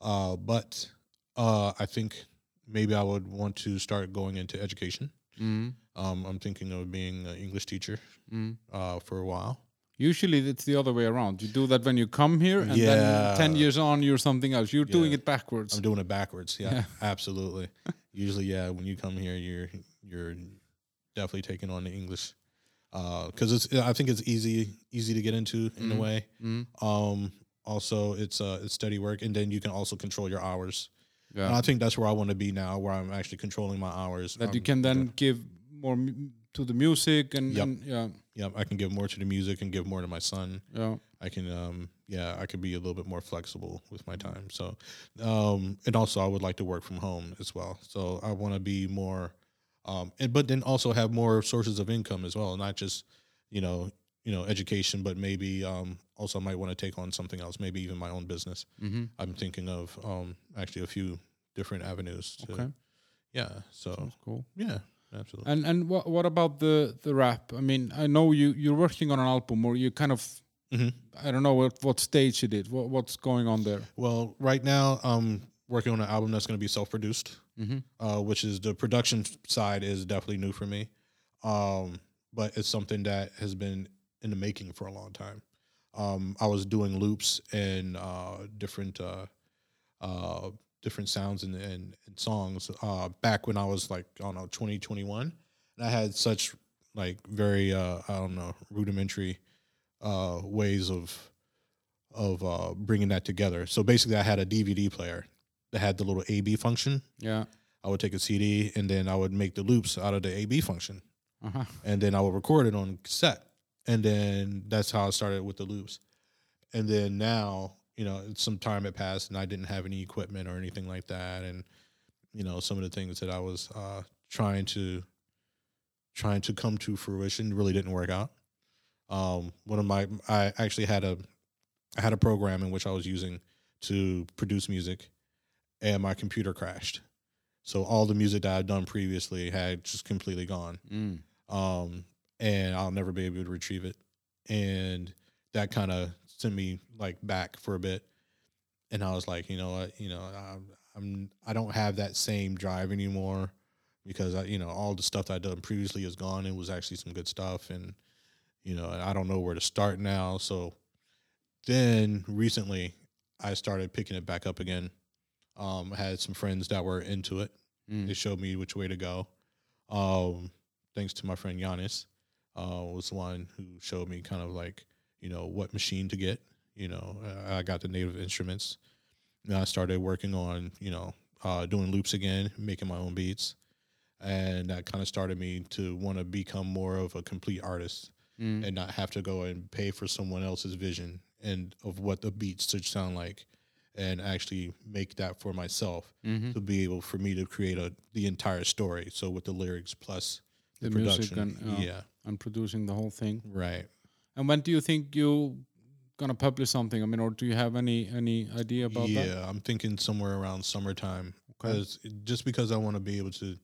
uh but uh i think maybe i would want to start going into education Mm. um, I'm thinking of being an English teacher Mm. uh, for a while. Usually it's the other way around. You do that when you come here, and Yeah. then ten years on, you're something else. You're doing it backwards. I'm doing it backwards. Yeah, Yeah. absolutely. Usually, yeah, when you come here, you're you're definitely taking on the English because it's. I think it's easy easy to get into in a Mhm. way. Mm. Um, also, it's uh, it's steady work, and then you can also control your hours. And I think that's where I want to be now, where I'm actually controlling my hours. That you Um, can then give more mu- to the music and, Yep. and yeah, yeah, I can give more to the music and give more to my son. yeah. I can um yeah, I could be a little bit more flexible with my time. So um and also I would like to work from home as well. So I want to be more um and but then also have more sources of income as well, not just, you know, you know, education, but maybe um also I might want to take on something else, maybe even my own business. Mm-hmm. I'm thinking of um actually a few different avenues to Okay, yeah. So that's cool. yeah, absolutely. And and what what about the the rap? I mean, I know you you're working on an album, or you kind of Mhm. I don't know what what stage it is. What what's going on there? Well, right now I'm working on an album that's going to be self-produced. Mm-hmm. uh, which is the production side is definitely new for me. Um, but it's something that has been in the making for a long time. Um, I was doing loops and uh, different uh, uh, different sounds and, and, and songs uh, back when I was like I don't know 2021, and I had such like very uh, I don't know rudimentary uh, ways of of uh, bringing that together. So basically, I had a DVD player that had the little AB function. Yeah. I would take a CD and then I would make the loops out of the AB function, Uh-huh. and then I would record it on cassette, and then that's how I started with the loops. And then now, you know, some time had passed, and I didn't have any equipment or anything like that, and you know, some of the things that I was uh, trying to trying to come to fruition really didn't work out. Um, one of my, I actually had a, I had a program in which I was using to produce music, and my computer crashed. So all the music that I'd done previously had just completely gone. Mm. Um, and I'll never be able to retrieve it. And that kind of sent me like back for a bit. And I was like, you know what, you know, I'm, I'm I don't have that same drive anymore because I, you know, all the stuff that I'd done previously is gone. It was actually some good stuff, and you know, I don't know where to start now. So then recently, I started picking it back up again. Um, I had some friends that were into it. Mm. They showed me which way to go. Um, thanks to my friend Giannis, uh, was the one who showed me kind of like you know what machine to get. You know, I got the native instruments. And I started working on you know uh, doing loops again, making my own beats, and that kind of started me to want to become more of a complete artist Mm. and not have to go and pay for someone else's vision and of what the beats should sound like, and actually make that for myself Mm-hmm. to be able for me to create a the entire story. So with the lyrics plus the, The music production, and, uh, yeah, and producing the whole thing. right. And when do you think you gonna publish something? I mean, or do you have any any idea about yeah, that? Yeah, I'm thinking somewhere around summertime Okay. because just because I want to be able to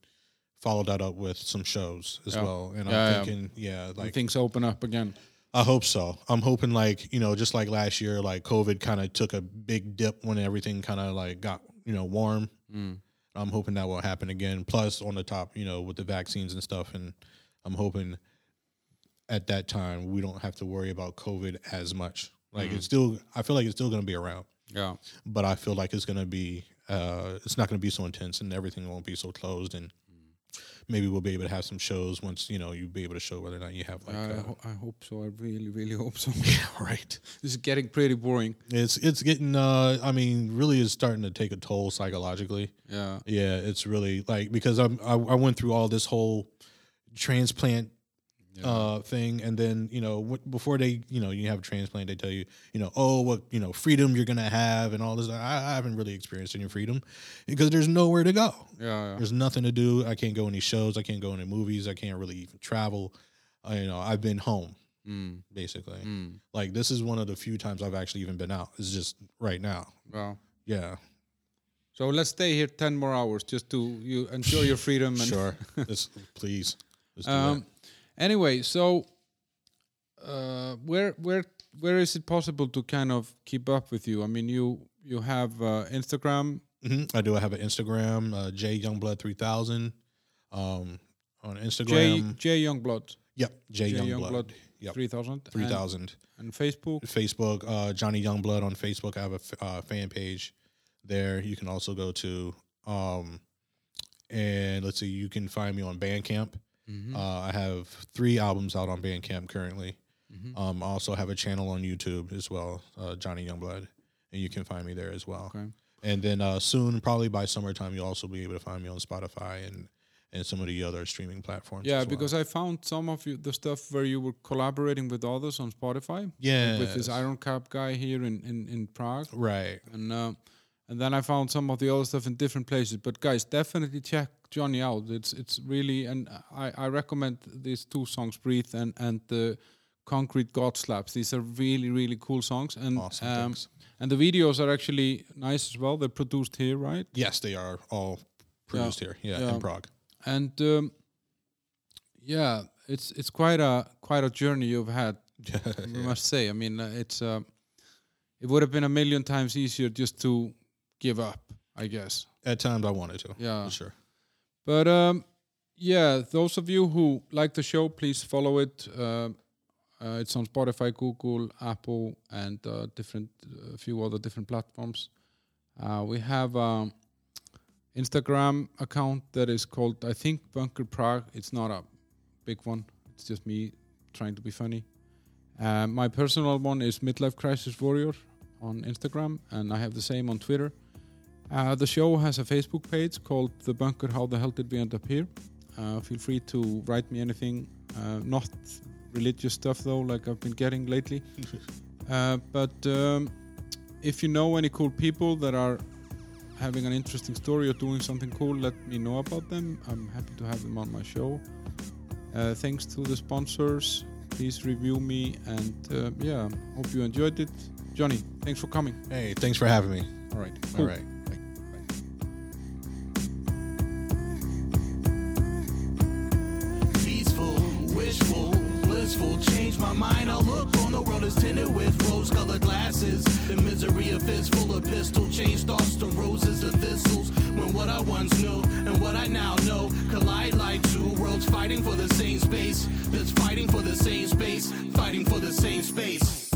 follow that up with some shows as Yeah. well, and Yeah. I'm thinking, yeah, like things open up again. I hope so. I'm hoping like you know, just like last year, like COVID kind of took a big dip when everything kind of like got you know warm. Mm. I'm hoping that will happen again. Plus, on the top, you know, with the vaccines and stuff, and I'm hoping at that time we don't have to worry about COVID as much. Like it's still, I feel like it's still going to be around, Yeah. but I feel like it's going to be, uh, it's not going to be so intense, and everything won't be so closed, and maybe we'll be able to have some shows once you know you'll be able to show whether or not you have like. I, uh, ho- I hope so. I really, really hope so. yeah, right. this is getting pretty boring. It's it's getting. Uh, I mean, really, is starting to take a toll psychologically. Yeah. Yeah, it's really like because I'm I, I went through all this whole transplant uh thing. And then you know w- before they you know you have a transplant they tell you you know oh what you know freedom you're gonna have and all this I, I haven't really experienced any freedom because there's nowhere to go. Yeah. yeah. there's nothing to do. I can't go any shows. I can't go any movies. I can't really even travel. Uh, you know I've been home Mm. basically. Mm. like this is one of the few times I've actually even been out. It's just right now. Wow. yeah. So let's stay here ten more hours just to you enjoy your freedom and sure. Please. Let's do Um, anyway, so uh, where where where is it possible to kind of keep up with you? I mean, you you have uh, Instagram. Mhm. I do have an Instagram uh, J Youngblood three thousand um on Instagram J J Youngblood Yep, J, J Youngblood. Youngblood Yep, three thousand three thousand. and Facebook. Facebook, uh, Johnny Youngblood on Facebook. I have a f- uh, fan page there. You can also go to, um, and let's see, you can find me on Bandcamp. Mm-hmm. Uh, I have three albums out on Bandcamp currently. Mhm. Um, I also have a channel on YouTube as well, uh, Johnny Youngblood, and you can find me there as well. Okay. And then uh, soon, probably by summertime, you'll also be able to find me on Spotify and and some of the other streaming platforms. Yeah, well. because I found some of you the stuff where you were collaborating with others on Spotify. yeah, With this Iron Cap guy here in in, in Prague. right. and uh, and then I found some of the other stuff in different places. But guys, definitely check Johnny out. It's it's really and I, I recommend these two songs, "Breathe" and and the "Concrete God Slaps." These are really really cool songs, and Awesome. um, and the videos are actually nice as well. They're produced here, right? Yes, they are all produced here. Yeah, Yeah. in Prague. And um, yeah, it's it's quite a quite a journey you've had. I must say. I mean, uh, it's uh, it would have been a million times easier just to give up, I guess. At times, I wanted to. Yeah. for sure. But um, yeah, those of you who like the show, please follow it. Uh, uh, it's on Spotify, Google, Apple, and uh, different a few other different platforms. Uh, we have um, Instagram account that is called I think Bunker Prague. It's not a big one. It's just me trying to be funny. Uh, my personal one is Midlife Crisis Warrior on Instagram, and I have the same on Twitter. Uh, the show has a Facebook page called The Bunker How the Hell Did We End Up Here? Uh, feel free to write me anything, uh, not religious stuff though, like I've been getting lately. uh, but um, if you know any cool people that are having an interesting story or doing something cool, let me know about them. I'm happy to have them on my show. Uh, thanks to the sponsors. Please review me and uh, yeah, hope you enjoyed it. Johnny, thanks for coming. Hey, thanks for having me. All right. All right. My mind. I look on the world as tinted with rose colored glasses. The misery of fist full of pistol. Change thoughts to roses or thistles. When what I once knew and what I now know collide like two worlds fighting for the same space. That's fighting for the same space. Fighting for the same space.